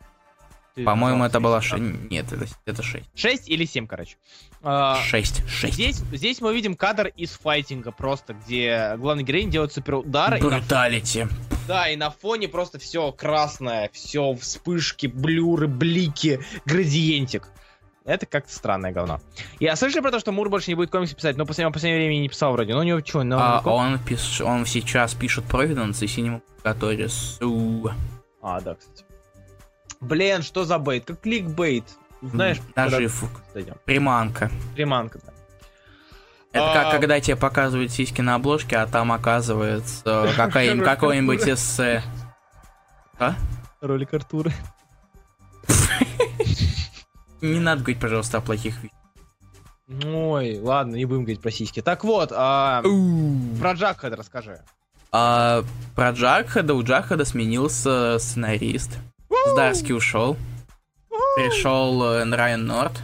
По-моему, это было шесть, ше- Нет, это, это 6. да? Шесть или 7, короче. А, 6. 6. Здесь, здесь мы видим кадр из файтинга просто, где главный героинь делает суперудар, и на, Бруталити. да, и на фоне просто все красное, все вспышки, блюры, блики, градиентик. Это как-то странное говно. Я слышал про то, что Мур больше не будет комиксы писать, но в последнее, в последнее время не писал вроде. Ну, у него что, ну, А, он, пиш- он сейчас пишет Providence и Cinema Gatorius. А, да, кстати. Блин, что за бейт? Как кликбейт. Знаешь, Нажив. куда идем? Приманка. Приманка, да. Это А. как когда тебе показывают сиськи на обложке, а там оказывается [laughs] какая- какое-нибудь эссе. А? Ролик Артура. [laughs] Не надо говорить, пожалуйста, о плохих вещах. Ой, ладно, не будем говорить про сиськи. Так вот, а, про Джакхед расскажи. А, про Джакхада, у Джакхада сменился сценарист. Здарский ушел. Пришел э, Райан Норт,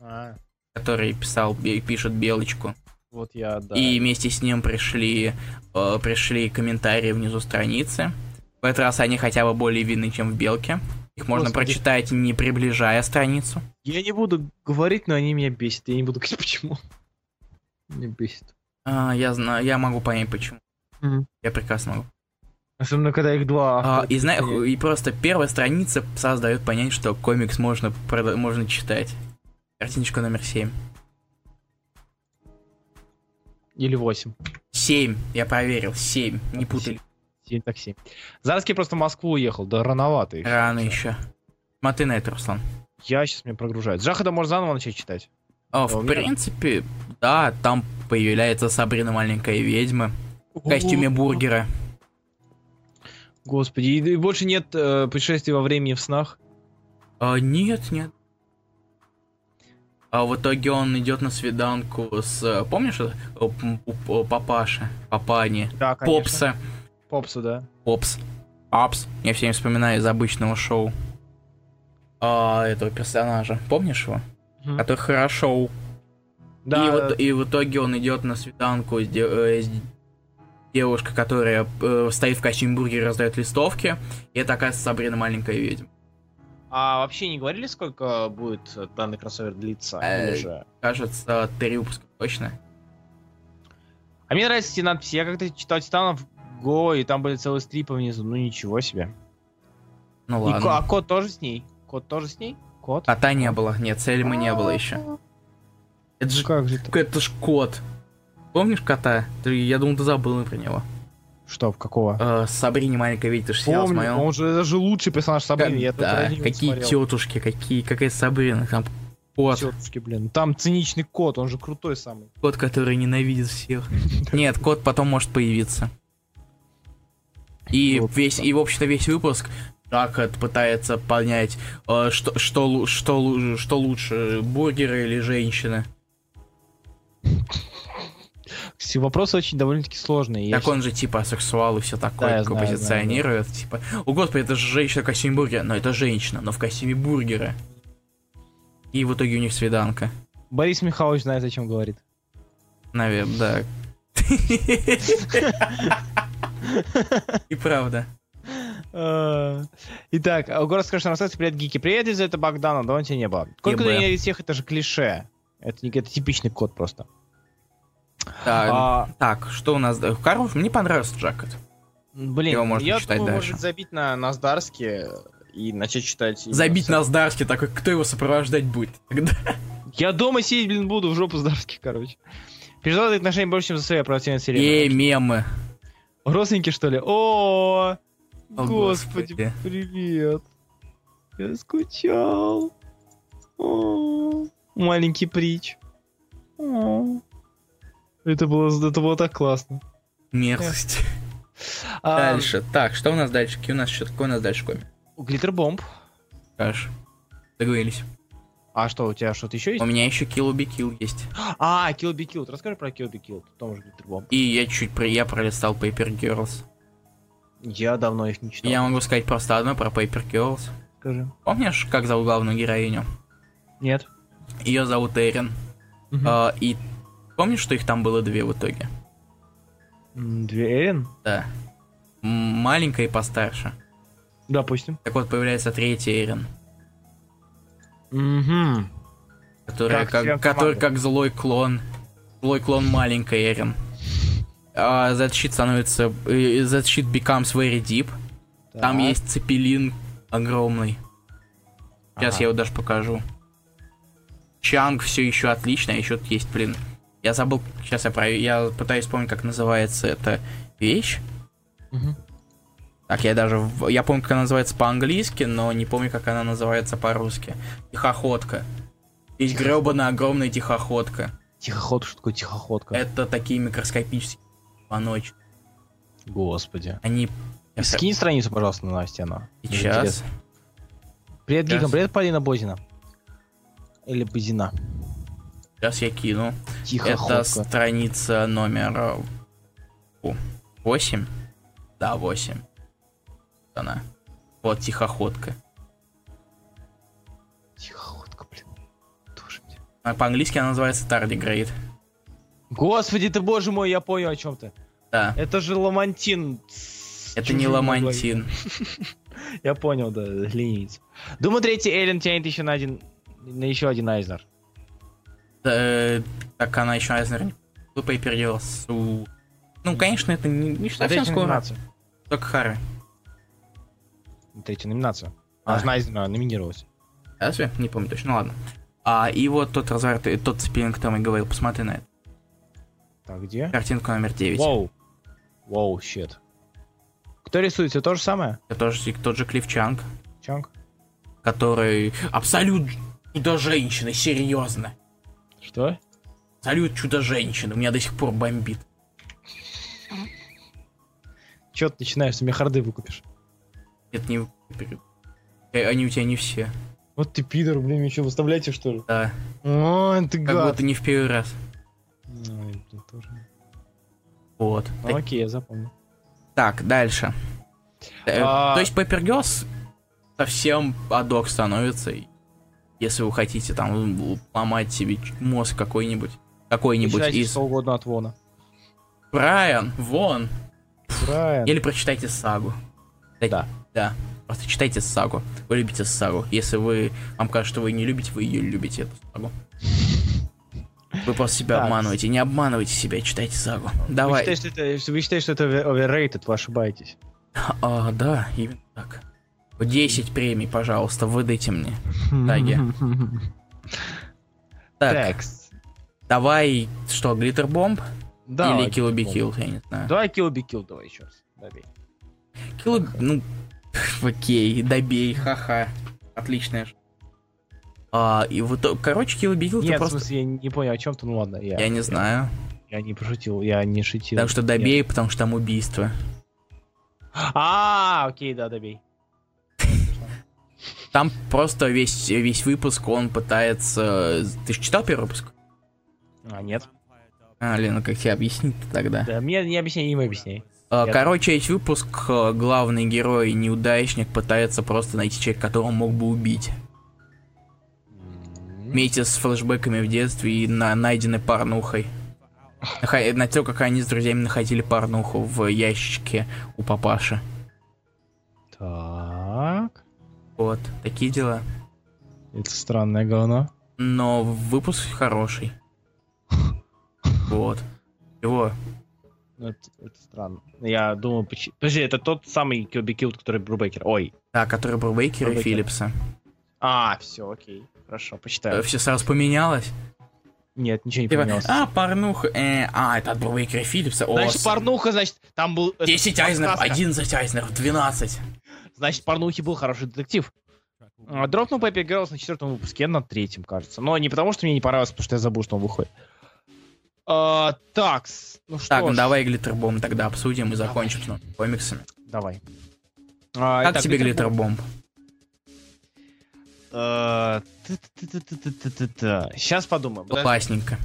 А, который писал, бе- пишет Белочку. вот я, да. И вместе с ним пришли, э, пришли комментарии внизу страницы. В этот раз они хотя бы более видны, чем в Белке. Их можно Господи. прочитать, не приближая страницу. Я не буду говорить, но они меня бесят. Я не буду говорить, почему. Меня бесит. А, я знаю, я могу понять почему. Я прекрасно могу. Особенно, когда их два. А, и, знаешь, и просто первая страница сразу дает понять, что комикс можно, прода- можно читать. Картиночка номер 7. Или восемь. 7, я проверил, 7, не путали. Семь так семь. Зарский просто в Москву уехал, да рановато еще. Рано еще. Смотри на это, Руслан. Я сейчас меня прогружает. Джахада можно заново начать читать. О, А в меня- принципе, да, там появляется Сабрина маленькая ведьма в костюме бургера. Господи, и, и больше нет э, путешествий во времени в снах. А, нет, нет. А в итоге он идет на свиданку с, э, помнишь, э, п- п- папаша, папани, Да, попса, Попса, да. попс, апс. Я все время вспоминаю из обычного шоу. А, этого персонажа, помнишь его? Мгм. Который хорошо. Да, И, вот, и в итоге он идет на свиданку с, де- э, с девушкой, которая э, стоит в костюме бургера, раздает листовки. И это, оказывается, Сабрина маленькая ведьма. А вообще не говорили, сколько будет данный кроссовер длиться? Э, же- Кажется, три выпуска точно. А мне нравятся эти надписи. Я как-то читал Титанов Го, и там были целые стрипы внизу. Ну ничего себе. Ну И ладно. ко- а кот тоже с ней? Кот тоже с ней? Кот? Кота не было. Нет, Сельмы не было еще. Это же, Как же так? это ж кот. Помнишь кота? Ты, я думал, ты забыл про него. Что, какого? Э, Сабрини маленькая ведьма, ты же сериал Помню, смотрел. он же это же лучший персонаж Сабрины. я только да, какие тетушки, какие, какая Сабрина, там кот, Тетушки, блин. Там циничный кот, он же крутой самый. кот, который ненавидит всех. [laughs] Нет, кот потом может появиться. И весь, и в общем-то весь выпуск Джакет пытается понять, э, что, что, что, что лучше, бургеры или женщины. [laughs] Вопросы очень довольно-таки сложные. Я Так он же типа сексуал и все Да, такое, я такое знаю, позиционирует. Типа, о господи, это же женщина в костюме бургера. Но это женщина, но в костюме бургера. И в итоге у них свиданка. Борис Михайлович знает, о чем говорит. Наверное, да. И правда. Э, Итак, а город скажет на «Привет, гики». Привет, из это Богдана, давно тебя не было. Сколько из всех это же клише. Это, это типичный код просто. Так, А, Так, что у нас? Карлов, мне понравился Джакет. блин, его можно я читать думаю, дальше. может забить на Наздарске и начать читать... Забить нас Дарски, такой, кто его сопровождать будет? Тогда. Я дома сидеть, блин, буду в жопу с Дарски, короче. Переживаю отношения больше, чем за свои оправдательные Ей, серии. мемы. Родственники, что ли? О, О, господи, господи. привет. Я скучал. О, маленький притч. О. Это было, это было так классно. Мерзость. А, Дальше. Так, что у нас дальше? Какие у нас что какой у нас дальше комик? Глиттербомб. Скажешь. Договорились. А что, у тебя что-то еще есть? У меня еще Kill Be Kill есть. А, Kill Be Killed. Расскажи про Kill Be Killed. Там же Глиттербомб. И я чуть про я пролистал Paper Girls. Я давно их не читал. Я могу сказать просто одно про Paper Girls. Скажи. Помнишь, как зовут главную героиню? Нет. Ее зовут Эрин. Мгм. А, и помнишь, что их там было две в итоге? Две Эрин? Да. Маленькая и постарше. Допустим. Так вот, появляется третья Эрин. Угу. Которая Как как, который как злой клон. Злой клон маленькой Эрин. А, that shit становится... э, That shit becomes very deep. Там есть цепелин огромный. Сейчас я его даже покажу. Чанг все еще отлично, а еще тут есть, блин. Я забыл, сейчас я про... Я пытаюсь вспомнить, как называется эта вещь. Так, я даже... Я помню, как она называется по-английски, но не помню, как она называется по-русски. Тихоходка. Есть гребаная огромная тихоходка. Тихоход, что такое тихоходка? Это такие микроскопические звоночки. Господи. Они... Я Скинь страницу, пожалуйста, на стену. Сейчас. Привет. Гикам, привет, Полина Бозина. Или Бозина. Сейчас я кину. Это Тихоходка. страница номер 8. Да, 8. Она. Вот тихоходка. Тихоходка, блин. Тоже мне. А по-английски она называется Tardigrade. Господи ты, боже мой, я понял о чем ты. Да. Это же ламантин. Это не ламантин. [laughs] Я понял, да, ленивец. Думаю, третий Эллен тянет еще на один, на еще один Айзнер. Да, э, так она еще Paper Girls. У- Ну, конечно, это не, не совсем Третья скоро. номинация. Только Харри. Третья номинация. А. Она же на Айзнера номинировалась. Разве? Не помню точно. Ну ладно. А, и вот тот разворот, тот цепелин, о котором я говорил, посмотри на это. Так, где? Картинку номер 9. Воу. Воу, щит. Кто рисует? Все то же самое? Это тоже тот же Клифф Чанг. Чанг? который абсолют чудо-женщина, серьезно. Что? Абсолют чудо-женщина, у меня до сих пор бомбит. Че ты начинаешь, ты мне харды выкупишь? Это не... Э, Они у тебя не все. Вот ты пидор, блин, что, выставляете что ли? Да, О, ты как гад. будто не в первый раз. Ой, блин, тоже. Вот. Ну, окей, я запомнил. Так, дальше. Э, А- То есть Girls совсем адок становится, и если вы хотите там ломать себе мозг какой-нибудь. Какой-нибудь из... что угодно от Вона. Брайан, вон. Брайан. Или прочитайте сагу. Да. Да. Просто читайте сагу. Вы любите сагу. Если вы вам кажется, что вы не любите, вы ее любите, эту сагу. Вы просто себя Так. обманываете. Не обманывайте себя, читайте сагу. Вы Давай. считаете, что это, вы считаете, что это overrated, вы ошибаетесь. А, да, именно так. 10 премий, пожалуйста, выдайте мне. Таги. Так, Текст. давай, что, Глиттер Бомб? Давай, Или Kill Be Kill. Я не знаю. Давай Kill Be Kill, давай еще раз. Добей. Kill, ну, [laughs] окей, добей, ха-ха. Отличная ж. А, и вот, короче, Kill Be Kill ты Нет, в просто... смысле, я не понял, о чем ты, ну ладно. Я, Я не знаю. Я не пошутил, я не шутил. Так что добей, потому что там убийство. А, окей, да, добей. Там просто весь, весь выпуск он пытается... Ты же читал первый выпуск? А, нет. А, Лена, как тебе объяснить тогда? Да, мне не объясняй, им объясняй. А, Короче, весь выпуск э, главный герой, неудачник, пытается просто найти человека, которого он мог бы убить. Вместе с флешбеками в детстве и на, найденной порнухой. Наха- На то, как они с друзьями находили порнуху в ящичке у папаши. Так. Вот, такие дела. Это странное говно. Но выпуск хороший. [laughs] Вот. Его. Ну, Это, это странно. Я думаю, почему... Подожди, это тот самый Килби Килд, который Брубейкер. Ой. Да, который Брубейкер и Брубейкер. Филлипса. А, все, окей. Хорошо, почитаю. Все сразу поменялось. Нет, ничего не Типа, поменялось. а, порнуха. э, а, это от Брубейкера и Филлипса. О, Значит, с- порнуха, значит, там был... это 10 Айзнеров, подсказка. 11 Айзнеров, 12. Значит, порнухи был хороший детектив. А, Дропнул Пеппи Герлс на четвертом выпуске, на третьем, кажется. Но не потому, что мне не понравилось, потому что я забыл, что он выходит. А, так, ну что Так, ну ж, давай Глиттербомб тогда обсудим и закончим с новыми комиксами. давай. А, Как итак, тебе Глиттербомб. Глиттербомб? Сейчас подумаем. Классненько.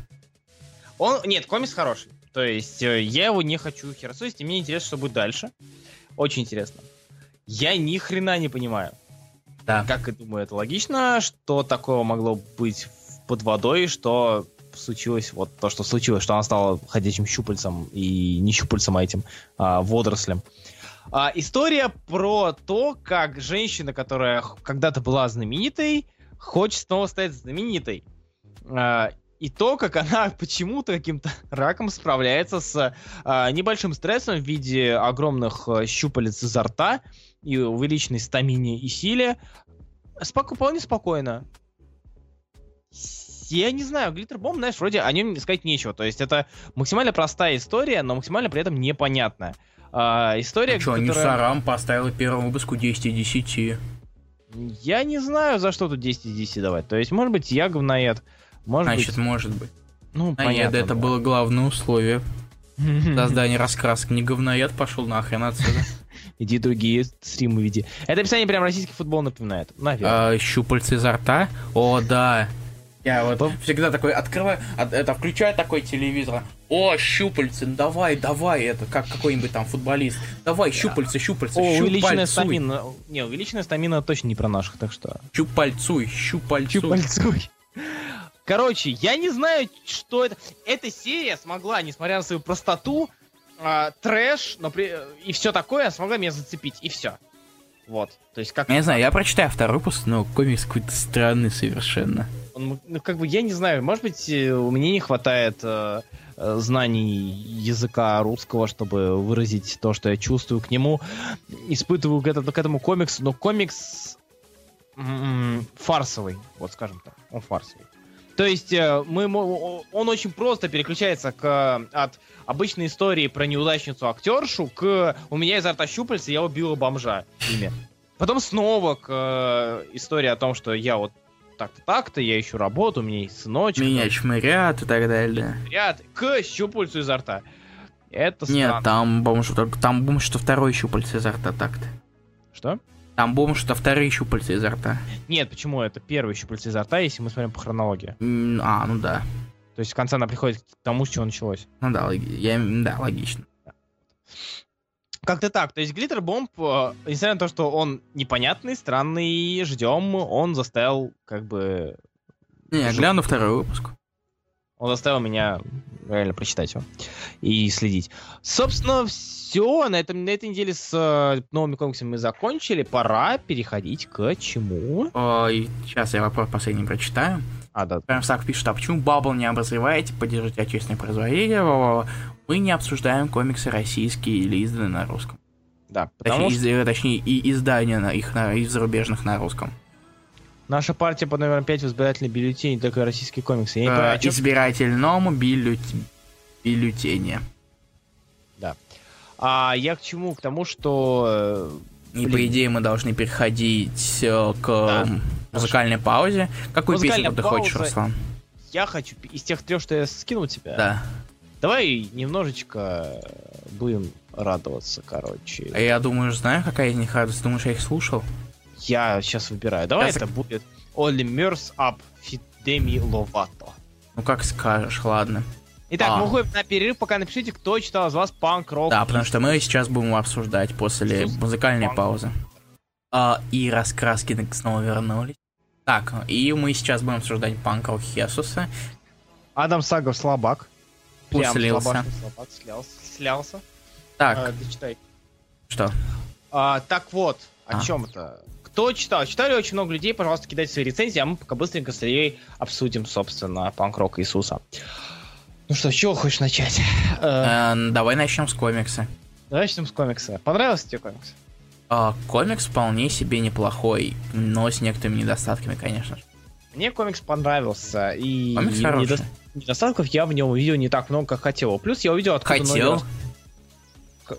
Он, нет, комикс хороший. То есть э, я его не хочу херсосить, и мне интересно, что будет дальше. Очень интересно. Я ни хрена не понимаю. Да. Как и думаю, это логично, что такого могло быть под водой, что случилось вот то, что случилось, что она стала ходячим щупальцем и не щупальцем, а этим а, водорослем. А, история про то, как женщина, которая когда-то была знаменитой, хочет снова стать знаменитой. А, и то, как она [laughs] почему-то каким-то раком справляется с а, небольшим стрессом в виде огромных а, щупалец изо рта и увеличенной стамине и силе. Споко- вполне спокойно. Я не знаю, Глиттербомб, знаешь, вроде о нем сказать нечего. То есть это максимально простая история, но максимально при этом непонятная. А, история, Что, которая- Ньюсарам поставила первому выпуску 10 из 10. Я не знаю, за что тут 10 из 10 давать. То есть, может быть, я говноед. Может Значит, быть, может быть. ну, А нет, понятно, это да. было главное условие [laughs] создания раскрасок. Не говноед пошел нахрен отсюда. [laughs] Иди другие стримы веди. Это описание прям российский футбол напоминает. Наверное. А, щупальцы изо рта? О, да. Я вот Пом- всегда такой открываю, от- это включаю такой телевизор. О, щупальцы, ну давай, давай, это как какой-нибудь там футболист. Давай, щупальцы, щупальцы, О, увеличенная щупальцуй. стамина. Не, увеличенная стамина точно не про наших, так что... Щупальцуй, щупальцуй. Щупальцуй. Короче, я не знаю, что это. Эта серия смогла, несмотря на свою простоту, а, трэш, но при... и все такое, смогла меня зацепить, и все. Вот. То есть как... Я не знаю, я прочитаю второй выпуск, но комикс какой-то странный совершенно. Он, ну, как бы, я не знаю, может быть, э, у меня не хватает э, э, знаний языка русского, чтобы выразить то, что я чувствую к нему, испытываю к, это- к этому комиксу, но комикс м, фарсовый, вот скажем так, он фарсовый. То есть э, мы, он очень просто переключается к, от обычной истории про неудачницу актершу к «У меня изо рта щупальца, я убила бомжа» ими. Потом снова к э, истории о том, что я вот так-то так-то, я ищу работу, у меня есть сыночек. Меня чмырят и так далее. Ряд к щупальцу изо рта. Это Нет, странно. там бомж, только- там бомж, что второй щупальце изо рта так-то. Что? Там бомж, что вторые щупальца изо рта. Нет, почему? Это первый щупальце изо рта, если мы смотрим по хронологии. М, А, ну да. То есть в конце она приходит к тому, с чего началось. Ну да, логи- я, да, логично. Как-то так. То есть Глиттербомб, э, несмотря на то, что он непонятный, странный, ждем, он заставил, как бы... Не, я Жу- гляну второй выпуск. Он заставил меня реально прочитать его и следить. Собственно, все. На, этом, на этой неделе с э, новыми комиксами мы закончили. Пора переходить к чему? Ой, сейчас я вопрос последний прочитаю. А, да. Прям так пишет, а почему Бабл не обозреваете, поддержите отечественное производителя? Во-во-во. Мы не обсуждаем комиксы российские или изданные на русском. Да, потому Точнее, что из- э, точнее, и издания на их на, из зарубежных на русском. Наша партия под номером 5 в избирательной бюллетене, только российские комиксы. Я не Э, понимаю, о чём- избирательному бюллет... бюллетене. А я к чему? К тому, что... э, И Блин. по идее мы должны переходить э, к Да. музыкальной паузе. Какую Музыкальная песню ты хочешь, пауза. Руслан? Я хочу из тех трех, что я скинул тебя. Да. Давай немножечко будем радоваться, короче. А я думаю, знаю, какая из них радость. Думаешь, я их слушал? Я сейчас выбираю. Давай Сейчас- это будет Only Mers Up Fidemi Lovato. Ну как скажешь, ладно. Итак, А. мы уходим на перерыв, пока напишите, кто читал из вас панк рок. Да, потому что мы сейчас будем обсуждать после Иисус. музыкальной Панк. паузы. А, и раскраски снова вернулись. Так, и мы сейчас будем обсуждать панк-рок Хесуса. Адам Сагов слабак. Прям Услился. слабак, слабак, слялся. слялся. Так, А, дочитай. что? А, так вот, о А. чем это? Кто читал? Читали очень много людей, пожалуйста, кидайте свои рецензии, а мы пока быстренько с Ильей обсудим, собственно, панк-рок Иисуса. Ну что, с чего хочешь начать? Э, Э, давай начнем с комикса. Давай начнем с комикса. Понравился тебе комикс? А, комикс вполне себе неплохой, но с некоторыми недостатками, конечно же. Мне комикс понравился, и Комикс недо- недостатков я в нем увидел не так много, как хотел. Плюс я увидел откуда ноги Хотел. растут.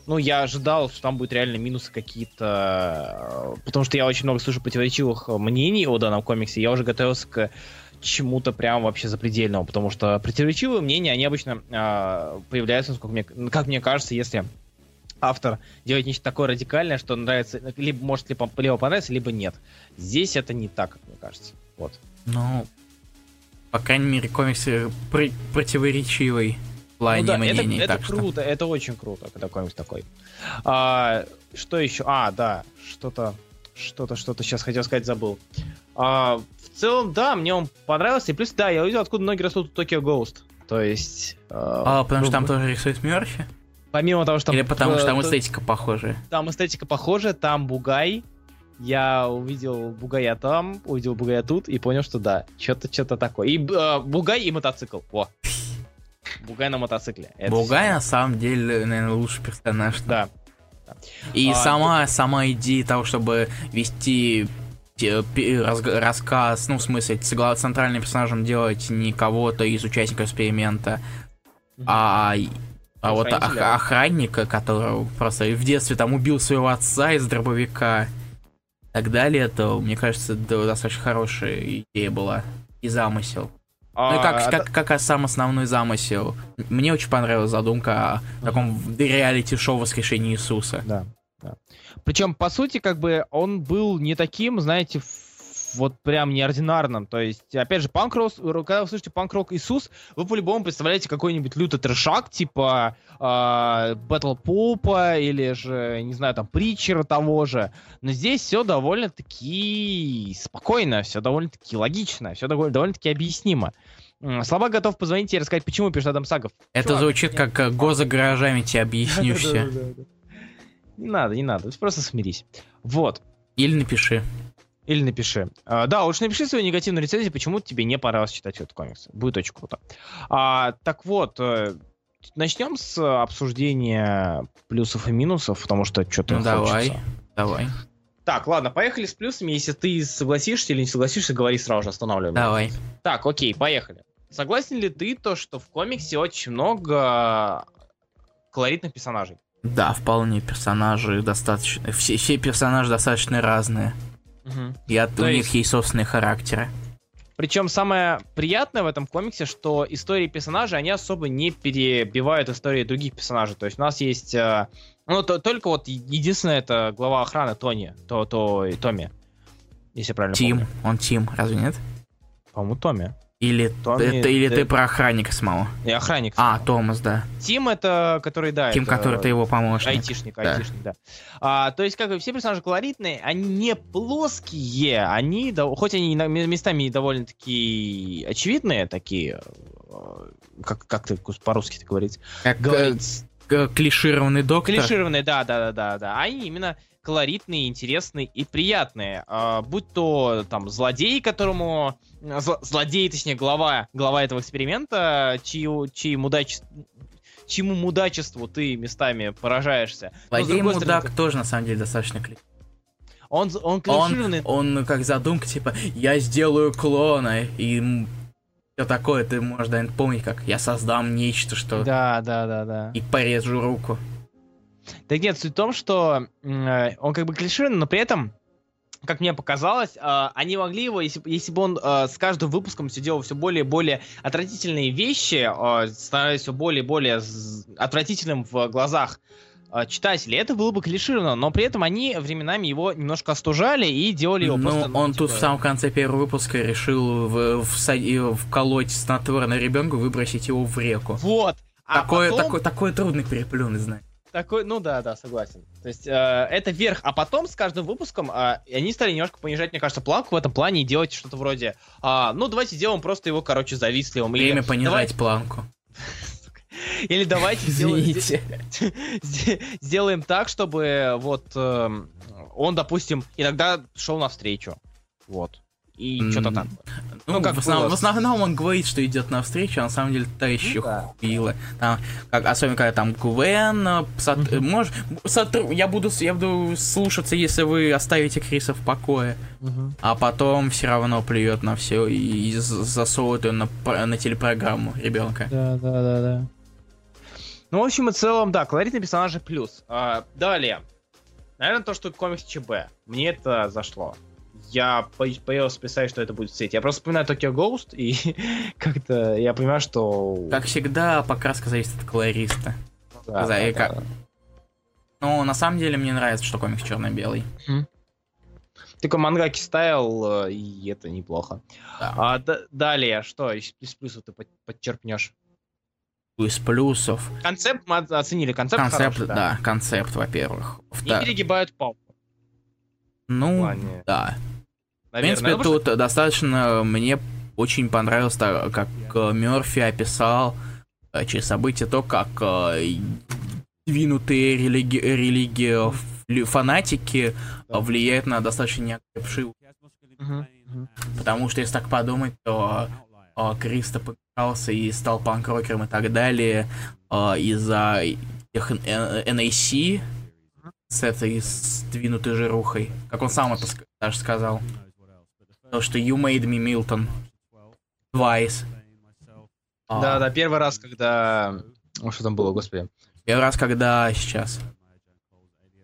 Ну, я ожидал, что там будут реально минусы какие-то, э, потому что я очень много слышу противоречивых мнений о данном комиксе. Я уже готовился к чему-то прям вообще запредельному, потому что противоречивые мнения, они обычно э, появляются, насколько мне, как мне кажется, если автор делает нечто такое радикальное, что нравится, либо может либо, либо понравится, либо нет. Здесь это не так, как мне кажется. Вот. Ну, по крайней мере, комикс э, пр- противоречивый плане Ну да, это, мнений, это так что... круто, это очень круто, комикс такой. А, что еще? А, да, что-то, что-то, что-то сейчас хотел сказать, забыл. А, в целом, да, мне он понравился. И плюс, да, я увидел, откуда ноги растут у Tokyo Ghost. То есть... А, потому что там тоже рисует Мерфи? Помимо того, что Или потому что там э, эстетика похожая? там эстетика похожа, там Бугай. Я увидел Бугая там, увидел Бугая тут и понял, что да, что-то что-то такое. И э, Бугай и мотоцикл. Во. Бугай на мотоцикле. Это Бугай на самом деле, наверное, лучший персонаж. Да. И А, сама, сама идея того, чтобы вести разг- рассказ, ну, в смысле, с центральным персонажем делать не кого-то из участников эксперимента, а, а вот ох- охранника, которого просто в детстве там убил своего отца из дробовика и так далее, то, мне кажется, достаточно хорошая идея была и замысел. Ну и как, а, как, как сам основной замысел. Мне очень понравилась задумка о таком реалити-шоу «Воскрешение Иисуса». Да, да. Причем, по сути, как бы он был не таким, знаете, вот прям неординарным. То есть, опять же, панк-рок, когда вы слышите панк-рок Иисус, вы по-любому представляете какой-нибудь лютый трешак, типа Бэтл Попа или же, не знаю, там, Притчера того же. Но здесь все довольно-таки спокойно, все довольно-таки логично, все довольно-таки объяснимо. Слабак готов позвонить и рассказать, почему пишет Адам Сагов. Это Чувак, звучит как э, «Го за гаражами, тебе объясню [laughs] все». Не надо, не надо, просто смирись. Вот. Или напиши. Или напиши. А, да, лучше напиши свою негативную рецензию, почему тебе не понравилось читать этот комикс. Будет очень круто. А, так вот, э, начнем с обсуждения плюсов и минусов, потому что что-то Ну давай, давай, Так, ладно, поехали с плюсами. Если ты согласишься или не согласишься, говори сразу же, останавливай. меня. давай. Так, окей, поехали. Согласен ли ты то, что в комиксе очень много колоритных персонажей? Да, вполне персонажи достаточно... Все, все персонажи достаточно разные. И от, То у есть- них есть собственные характеры. Причем самое приятное в этом комиксе, что истории персонажей, они особо не перебивают истории других персонажей. То есть у нас есть... э, ну, то- только вот единственное, это глава охраны Тони, то, то, и Томми. Если правильно Тим, помню. он Тим, разве нет? По-моему, Томми. Или, Томми, это, или да. ты про охранника самого? И охранник. А, Томас, да. Тим это, который, да, Тим, это- который ты его помощник. Айтишник, Да. айтишник, да. А, то есть, как бы все персонажи колоритные, они не плоские, они, да, хоть они местами довольно-таки очевидные, такие, э, как, как ты по-русски говорить, Как э, говорить, клишированный доктор. клишированные, да, да, да, да, да, они именно колоритные, интересные и приятные. А, будь то там злодей, которому зло- злодей, точнее, глава, глава этого эксперимента, чью, чьим удач- чьему мудачеству ты местами поражаешься. Злодей мудак стороны, тоже на самом деле достаточно клик. Он, он Он, он как задумка, типа, я сделаю клона, и все такое, ты можешь, наверное, помнить, как я создам нечто, что... Да, да, да, да. И порежу руку. Так нет, суть в том, что э, он как бы клишированный, но при этом, как мне показалось, э, они могли его, если, если бы он э, с каждым выпуском все делал все более и более отвратительные вещи, становясь все более и более отвратительным в глазах читателей. Это было бы клишировано, но при этом они временами его немножко остужали и делали его Ну, просто... он типа, тут в самом конце первого выпуска решил в, всади- вколоть снотворное ребенку выбросить его в реку. Вот. А такое, потом- такой, такой трудный переплюн, знать. Такой, ну да, да, согласен. То есть э, это вверх, а потом с каждым выпуском э, они стали немножко понижать, мне кажется, планку в этом плане и делать что-то вроде, а, ну давайте сделаем просто его, короче, завистливым. Или Время понижать давай- планку. [laughs] Или давайте сделаем, Извините. Сде- [laughs] сделаем так, чтобы вот эм, он, допустим, иногда шел навстречу. Вот. И М, что-то там. Ну, Ну, как в, основном, в основном он говорит, что идет навстречу, а на самом деле та еще Ну да. хуила. Там, как, особенно когда там Гвен, э, сот- Мгм. мож- сотру- я, буду, я буду слушаться, если вы оставите Криса в покое. А потом все равно плюет на все и з- засовывает ее на, на телепрограмму ребенка. Да, да, да, да. Ну, в общем и целом, да, колоритные персонажи плюс. А, далее. Наверное, то, что комикс ЧБ. Мне это зашло. Я по- боялся писать, что это будет в. Я просто вспоминаю Tokyo Ghost, и [laughs] как-то я понимаю, что... Как всегда, покраска зависит от колориста. Да, за- да, и как- да. Но на самом деле мне нравится, что комикс черно-белый. Такой мангаки стайл, э, и это неплохо. Да. А, д- далее, что из из плюсов ты под- подчеркнешь? Из плюсов. Концепт мы оценили. Концепт, Концепт, хороший, да. концепт, во-первых. Не перегибают палку. Ну, плане, да. В наверное. принципе, Ну, потому тут достаточно мне очень понравилось, так, как э, Мерфи описал э, через события то, как э, двинутые религи- религии фанатики влияют на достаточно неокрепшие. Потому что если так подумать, то э, Кристо поменялся и стал панк-рокером и так далее э, из-за тех NAC с этой сдвинутой жирухой. Как он сам это даже сказал. То, что you made me Milton. Twice. А, Да, да, первый раз, когда... О, что там было, господи? Первый раз, когда сейчас.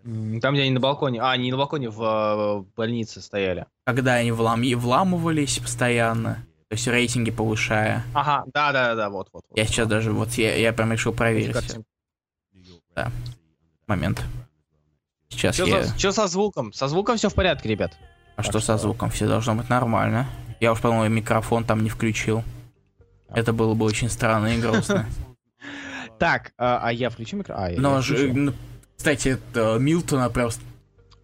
Там, где они на балконе... А, не на балконе, в э, больнице стояли. Когда они влам- вламывались постоянно. То есть рейтинги повышая. Ага, да, да, да, вот, вот. вот. Я сейчас даже, вот я, я прям решил проверить Картинка. момент. Сейчас Чё, я... за- чё со звуком? Со звуком все в порядке, ребят. А Так что со что- звуком? Все должно быть нормально. Я уж, по-моему, микрофон там не включил. Это было бы очень странно и грустно. [laughs] Так, а, а я включу микро? А, я, Но, ну, кстати, это Милтона просто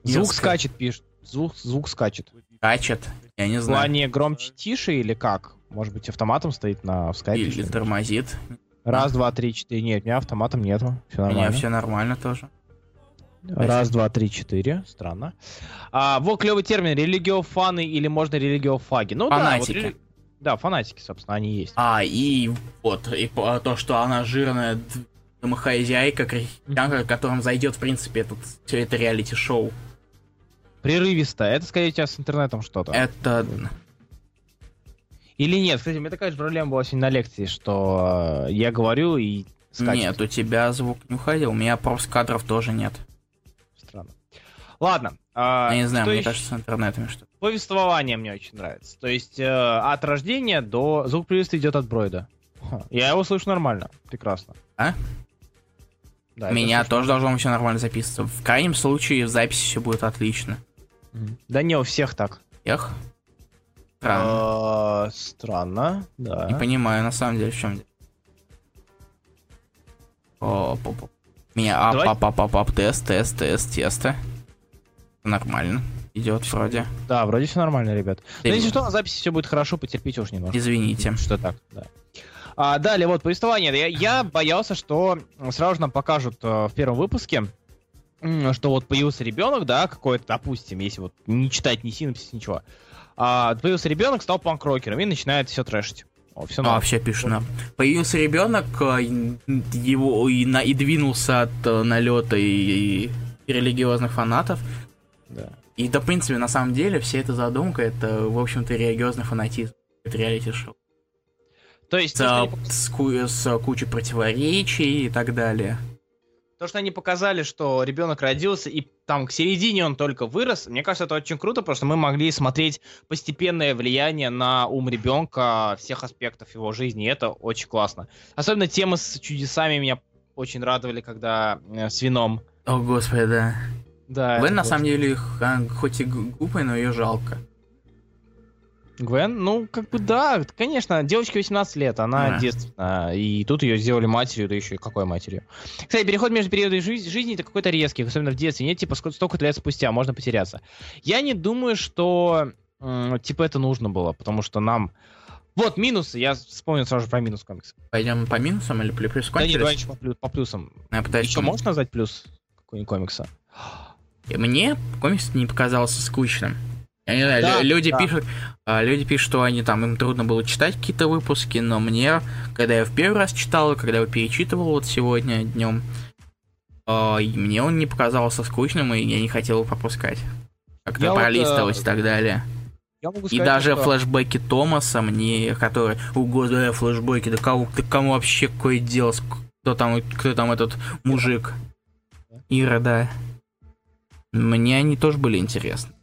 Звук скачет, пишет. Звук, звук скачет. скачет. Я не В знаю. плане громче, тише или как? Может быть, автоматом стоит на в скайпе? Или тормозит. Раз, два, три, четыре. Нет, у меня автоматом нету. Все У меня нормально. все нормально тоже. Раз, два, три, четыре. Странно. А, вот клевый термин. Религиофаны или можно религиофаги. Ну Фанатики. да, вот Да, фанатики, собственно, они есть. А, и вот, и то, что она жирная домохозяйка, крестьянка, которым зайдет, в принципе, этот, все это реалити-шоу. Прерывисто. Это, скорее, у тебя с интернетом что-то. Это... Или нет? Кстати, у меня такая же проблема была сегодня на лекции, что э, я говорю и скачет. Нет, у тебя звук не уходил, у меня просто кадров тоже нет. Ладно. а, Я не знаю, мне ещё? кажется, с интернетами что Повествование мне очень нравится. То есть э, от рождения до... Звук приветствия идет от Бройда. Ха, Я его слышу нормально. Прекрасно. А? Да, меня тоже должно все нормально записываться. В крайнем случае в записи все будет отлично. Да не у всех так. Эх. Странно. А, Странно, да. Не понимаю, на самом деле, в чем дело. О, по- по- Меня ап, ап, ап, ап, тест, тест, тест, тесто. Нормально. Идет вроде. Да, вроде все нормально, ребят. Ты- Но если что, на записи все будет хорошо, потерпите уж немножко. Извините. Что так, да. А, далее, вот, повествование. Я, я боялся, что сразу же нам покажут э, в первом выпуске, что вот появился ребенок, да, какой-то, допустим, если вот не читать ни синопсис, ничего. А, появился ребенок, стал панк-рокером и начинает все трэшить. О, все А, вообще пишут нам. Появился ребенок, э, его и, на, и двинулся от э, налета и, и религиозных фанатов. Да. И да, в принципе, на самом деле, вся эта задумка, это, в общем-то, религиозный фанатизм. Это реалити-шоу. То есть, С, то, они э, с, ку- с кучей противоречий и так далее. То, что они показали, что ребенок родился, и там к середине он только вырос, мне кажется, это очень круто, потому что мы могли смотреть постепенное влияние на ум ребенка всех аспектов его жизни, и это очень классно. Особенно темы с чудесами меня очень радовали, когда э, с вином О, господи, да. Да. Гвен, на самом деле, х- хоть и глупая, но ее жалко. Гвен, ну, как бы да, конечно, девочке 18 лет, она Да. девственная, и тут ее сделали матерью, да еще и какой матерью. Кстати, переход между периодами жизни, жизни это какой-то резкий, особенно в детстве, нет, типа, столько лет спустя, можно потеряться. Я не думаю, что, типа, это нужно было, потому что нам... Вот, минусы, я вспомнил сразу же про минус комикса. Пойдем по минусам или плюс плюс Да нет, давай еще по, плю- по плюсам. Я пытаюсь Еще можешь назвать плюс какой-нибудь комикса? И Мне комикс не показался скучным. Я не знаю, Да, лю- люди да. пишут, а, люди пишут, что они там им трудно было читать какие-то выпуски, но мне, когда я в первый раз читал, и когда я перечитывал вот сегодня днем, мне он не показался скучным, и я не хотел его пропускать. Как-то Я вот, пролистывать э, и так далее. Я могу И сказать, даже что- флешбеки Томаса мне, которые, о господи, флешбеки, да кому, да кому вообще какое дело, кто там, кто там этот мужик? Ира, да. Мне они тоже были интересны.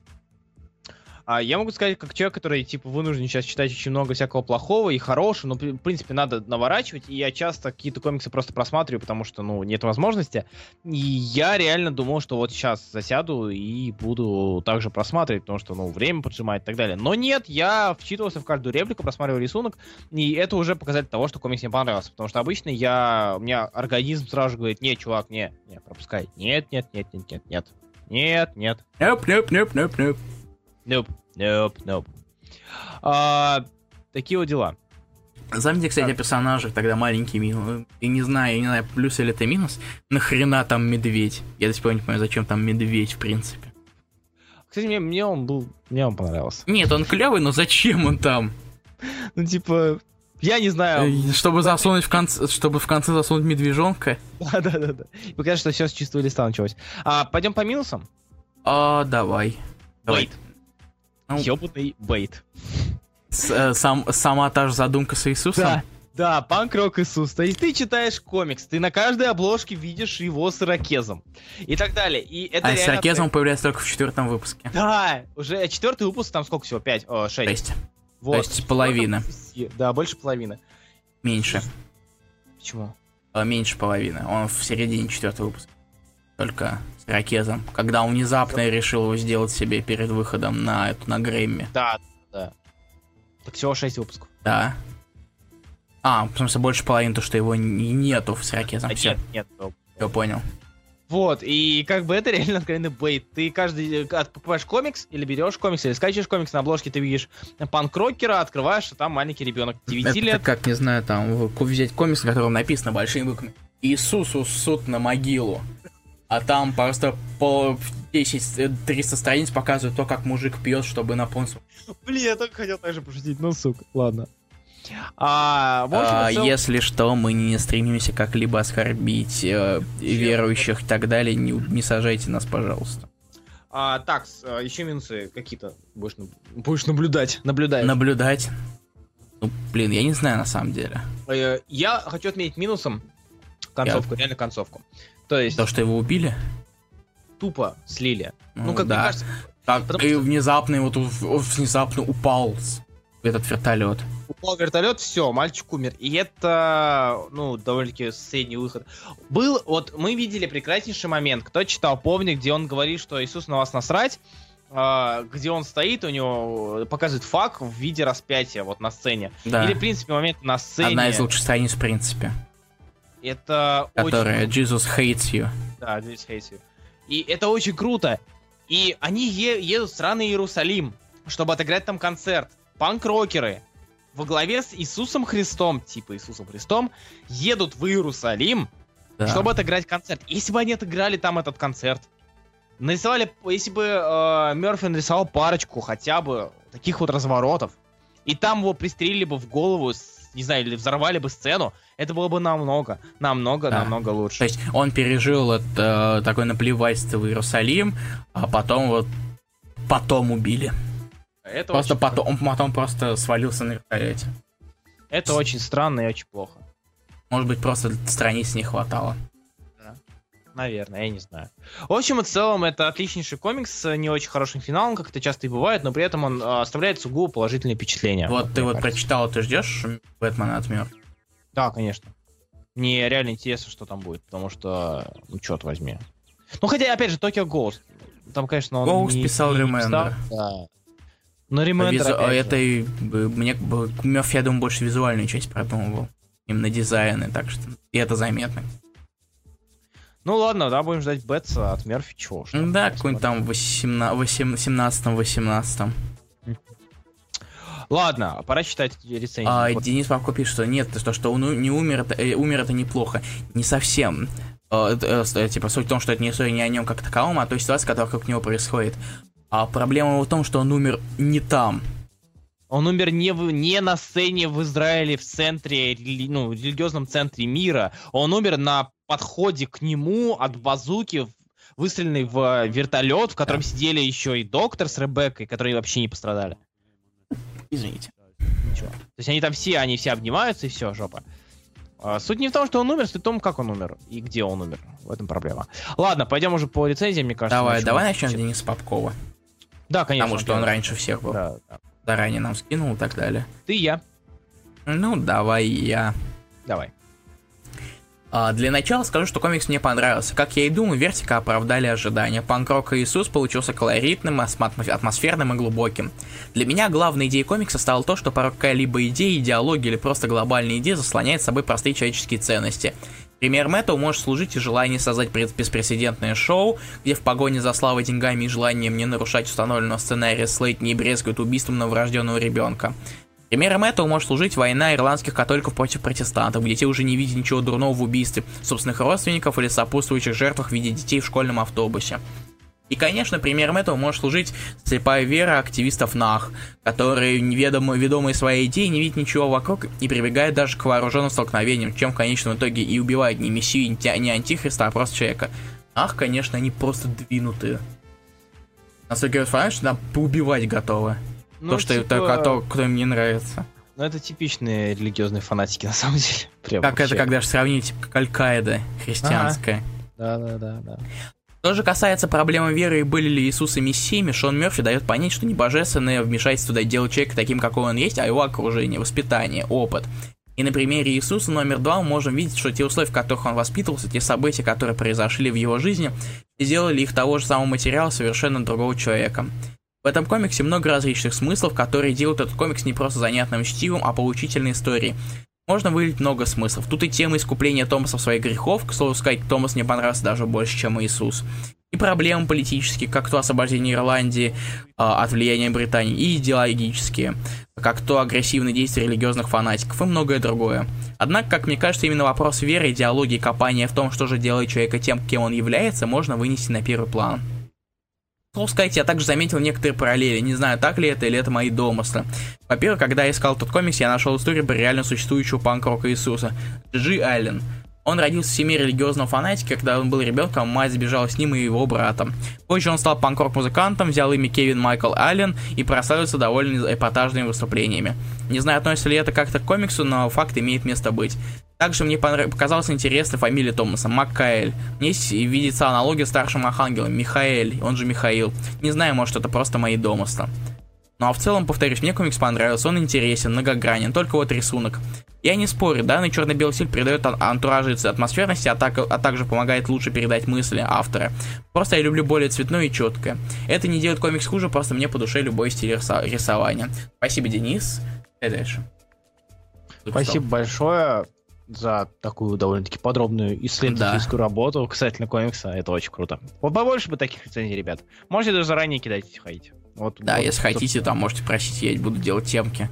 А я могу сказать, как человек, который, типа, вынужден сейчас читать очень много всякого плохого и хорошего, но, в принципе, надо наворачивать, и я часто какие-то комиксы просто просматриваю, потому что, ну, нет возможности. И я реально думал, что вот сейчас засяду и буду также просматривать, потому что, ну, время поджимает и так далее. Но нет, я вчитывался в каждую реплику, просматривал рисунок, и это уже показатель того, что комикс мне понравился, потому что обычно я, у меня организм сразу же говорит, нет, чувак, не, не, пропускай, нет, нет, нет, нет, нет, нет, нет, нет, Неп, неп, неп, неп, неп. Nope, nope, nope. А, такие вот дела. Заметьте, кстати, о персонажах тогда маленький минус. И не знаю, я не знаю, плюс или это минус. Нахрена там медведь? Я до сих пор не понимаю, зачем там медведь, в принципе. Кстати, мне, мне он был, мне он понравился. Нет, он клевый, но зачем он там? Ну, типа, я не знаю. Э, Чтобы засунуть в конце, чтобы в конце засунуть медвежонка? Да, да, да, показать, что все с чистого листа началось. А, пойдем по минусам? А, давай. Бейт. Ну. Ёбаный бейт. С- э, сам, сама та же задумка с Иисусом? Да, да, панк-рок Иисус. То есть ты читаешь комикс, ты на каждой обложке видишь его с ирокезом. И так далее. И это А с реально Ракезом он появляется только в четвертом выпуске. Да, уже четвертый выпуск, там сколько всего? Пять, о, шесть. Шесть. Вот. То есть половина. Да, больше половины. Меньше. Почему? Э, Меньше половины. Он в середине четвертого выпуска. Только с Ракезом. Когда он внезапно решил его сделать себе перед выходом на эту на Грэмми. Да, да. Так всего 6 выпусков. Да. А, в смысле, больше половины, то, что его нету с Ракезом. А, Все, нет, нет. я понял. Вот, и как бы это [laughs] реально откровенный бейт. Ты каждый э, покупаешь комикс, или берешь комикс, или скачиваешь комикс на обложке, ты видишь панк-рокера, открываешь, а там маленький ребенок 9 Это лет. как, не знаю, там, взять комикс, на котором написано большими буквами «Иисусу суд на могилу». А там просто по 10-300 страниц показывают то, как мужик пьет, чтобы наполнить Блин, я только хотел так же пошутить, ну сука, ладно. А, в общем, А, целом- Если что, мы не стремимся как-либо оскорбить э, верующих и так далее, не, не сажайте нас, пожалуйста. А, так, с- а, еще минусы какие-то будешь, будешь наблюдать, наблюдаешь. Наблюдать. Ну, блин, я не знаю на самом деле. Э, Я хочу отметить минусом концовку, реально концовку. То есть, То, что его убили? тупо слили. Ну, Ну, как да. мне кажется, Так, потому и что- внезапно вот внезапно упал этот вертолет. Упал вертолет, все, мальчик умер. И это, ну, довольно-таки средний выход. Был, вот мы видели прекраснейший момент. Кто читал, помнит, где он говорит, что Иисус на вас насрать, а, где он стоит, у него показывает фак в виде распятия вот на сцене. Да. Или, в принципе, момент на сцене. Одна из лучших страниц, в принципе. Это Которая очень... Jesus hates you. Да, здесь Хейси. И это очень круто. И они е- едут в сраный Иерусалим, чтобы отыграть там концерт. Панк-рокеры во главе с Иисусом Христом, типа Иисусом Христом, едут в Иерусалим, Да. чтобы отыграть концерт. Если бы они отыграли там этот концерт, нарисовали, если бы э, Мерфи нарисовал парочку хотя бы таких вот разворотов, и там его пристрелили бы в голову, не знаю, или взорвали бы сцену, это было бы намного, намного, Да. намного лучше. То есть он пережил это, такое наплевательство в Иерусалим, а потом вот потом убили. Это просто очень, потом, он потом просто свалился на вертолете. это очень странно и очень плохо. Может быть, просто страниц не хватало. Наверное, я не знаю. В общем и целом, это отличнейший комикс с не очень хорошим финалом, как это часто и бывает, но при этом он а, оставляет сугубо положительные впечатления. Вот ты мне вот кажется. прочитал, ты ждешь Бэтмена от мертвых? Да, конечно. Мне реально интересно, что там будет, потому что, ну, черт возьми. Ну, хотя, опять же, Tokyo Ghost. Там, конечно, он Ghost не- писал не писал, да. Но Remender, Визу-. Это мне Мёрфи, я думаю, больше визуальную часть продумывал. Именно дизайны, так что и это заметно. Ну ладно, да, будем ждать Бетса от Мерфи, чего. Ну Да, какой-нибудь там 17-18. Ладно, пора читать рецензии. А. Денис Павко пишет, что нет, то, что он не умер, это, э, умер это неплохо. Не совсем. Э, это, э, с- типа, суть в том, что это не история не о нем как таковом, а о той ситуации, которая вокруг него происходит. А проблема в том, что он умер не там. Он умер не, в, не на сцене в Израиле, в центре, ну, религиозном центре мира. Он умер на подходе к нему от базуки, в- выстреленной в вертолет, в котором сидели еще и доктор с Ребеккой, которые вообще не пострадали. Извините. Ничего. То есть они там все, они все обнимаются и все, жопа. А, Суть не в том, что он умер, суть в том, как он умер и где он умер. В этом проблема. Ладно, пойдем уже по рецензиям, мне кажется. Давай, начнем. давай начнем с Дениса Попкова. Да, конечно. Потому что он первый. раньше всех был. Да, да. Заранее нам скинул и так далее. Ты и я. Ну, давай я. Давай. А, для начала скажу, что комикс мне понравился. Как я и думаю, Вертика оправдали ожидания. Панк-рок Иисус получился колоритным, атмосферным и глубоким. Для меня главной идеей комикса стало то, что порой какая-либо идея, идеология или просто глобальная идея заслоняет собой простые человеческие ценности. Примером этого может служить и желание создать беспрецедентное шоу, где в погоне за славой, деньгами и желанием не нарушать установленного сценария Слейт не брезгует убийством новорожденного ребенка. Примером этого может служить война ирландских католиков против протестантов, где те уже не видят ничего дурного в убийстве собственных родственников или сопутствующих жертвах в виде детей в школьном автобусе. И, конечно, примером этого может служить слепая вера активистов НАХ, которые, неведомо, ведомые своей идеей, не видят ничего вокруг и прибегают даже к вооруженным столкновениям, чем в конечном итоге и убивают не мессию, не ти- не антихриста, а просто человека. НАХ, конечно, они просто двинутые. Насколько я понимаю, что там поубивать готовы. Ну, то, что типа, только то, кто им не нравится. Ну, это типичные религиозные фанатики, [laughs] на самом деле. Прям Как это, вообще. когда же сравнить, типа, как Аль-Каида христианская. Да, да, да, да. Что же касается проблемы веры и были ли Иисус и Мессиями, Шон Мерфи дает понять, что не божественное вмешательство дает делать человека таким, какой он есть, а его окружение, воспитание, опыт. И на примере Иисуса номер два мы можем видеть, что те условия, в которых он воспитывался, те события, которые произошли в его жизни, сделали их того же самого материала совершенно другого человека. В этом комиксе много различных смыслов, которые делают этот комикс не просто занятным чтивом, а поучительной историей. Можно выделить много смыслов. Тут и тема искупления Томаса своих грехов, к слову сказать, Томас мне понравился даже больше, чем Иисус. И проблемы политические, как то освобождение Ирландии а, от влияния Британии, и идеологические, как то агрессивные действия религиозных фанатиков и многое другое. Однако, как мне кажется, именно вопрос веры, идеологии, копания в том, что же делает человека тем, кем он является, можно вынести на первый план. Слово сказать, я также заметил некоторые параллели. Не знаю, так ли это или это мои домыслы. Во-первых, когда я искал тот комикс, я нашел историю про реально существующего панк-рока Иисуса. Джи Аллен. Он родился в семье религиозного фанатика, когда он был ребенком, мать сбежала с ним и его братом. Позже он стал панк-рок-музыкантом, взял имя Кевин Майкл Аллен и прославился довольно эпатажными выступлениями. Не знаю, относится ли это как-то к комиксу, но факт имеет место быть. Также мне показалась интересной фамилия Томаса, Маккаэль. Мне видится аналогия с старшим архангелом, Михаэль, он же Михаил. Не знаю, может это просто мои домыслы. Ну а в целом, повторюсь, мне комикс понравился, он интересен, многогранен, только вот рисунок. Я не спорю, данный черно-белый стиль придает ан- антуражу и атмосферности, а, так- а также помогает лучше передать мысли автора. Просто я люблю более цветное и четкое. Это не делает комикс хуже, просто мне по душе любой стиль рисо- рисования. Спасибо, Денис. И дальше. Спасибо большое за такую довольно-таки подробную исследовательскую работу касательно комикса. Это очень круто. Вот побольше бы таких рецензий, ребят. Можете даже заранее кидать, если хотите. Вот, Да, вот, если хотите, собственно. там можете просить, я буду делать темки.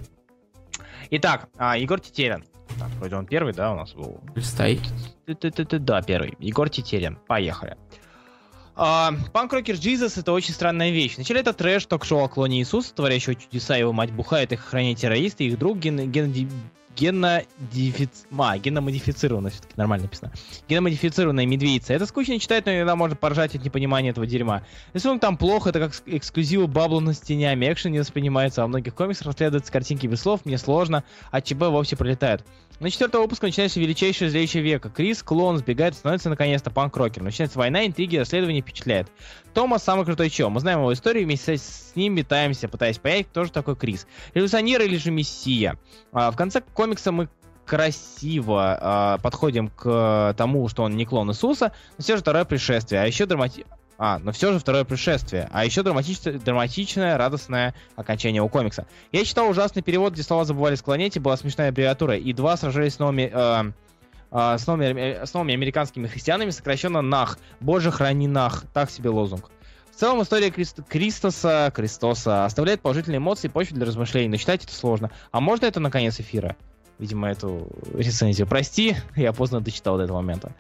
Итак, а, Егор Тетерин. Так, вроде он первый, да, у нас был. Листай. Да, первый. Егор Тетерин. Поехали. А, Панк Рокер Джизус это очень странная вещь. Вначале это трэш, ток-шоу о клоне Иисуса, творящего чудеса, его мать бухает, их охраняют террористы, их друг ген... ген... генодифиц... а, геномодифицированная, все-таки нормально написано. Геномодифицированная медведица. Это скучно читать, но иногда можно поржать от непонимания этого дерьма. Рисунок там плохо, это как эксклюзивы баблу на стене, экшен не воспринимается, а во многих комиксах расследуются картинки без слов, мне сложно, а ЧБ вовсе пролетают. На четвертого выпуска начинается величайшее зрелище века. Крис, клон, сбегает, становится наконец-то панк-рокер. Начинается война, интриги, расследование впечатляет. Томас самый крутой чел. Мы знаем его историю, вместе с ним метаемся, пытаясь понять, кто же такой Крис. Революционер или же мессия. А, в конце комикса мы красиво э, подходим к тому, что он не клон Иисуса, но все же второе пришествие, а еще драмати... А, но все же второе пришествие. А еще драматичное, драматичное, радостное окончание у комикса. Я читал ужасный перевод, где слова забывали склонять, и была смешная аббревиатура. И два сражались с новыми... Э, э, с, новыми, с новыми американскими христианами, сокращенно НАХ. Боже, храни НАХ. Так себе лозунг. В целом история Крист... Кристоса, Кристоса оставляет положительные эмоции и почву для размышлений, но читать это сложно. А можно это на конец эфира? Видимо, эту рецензию. Прости, [laughs] я поздно дочитал до этого момента.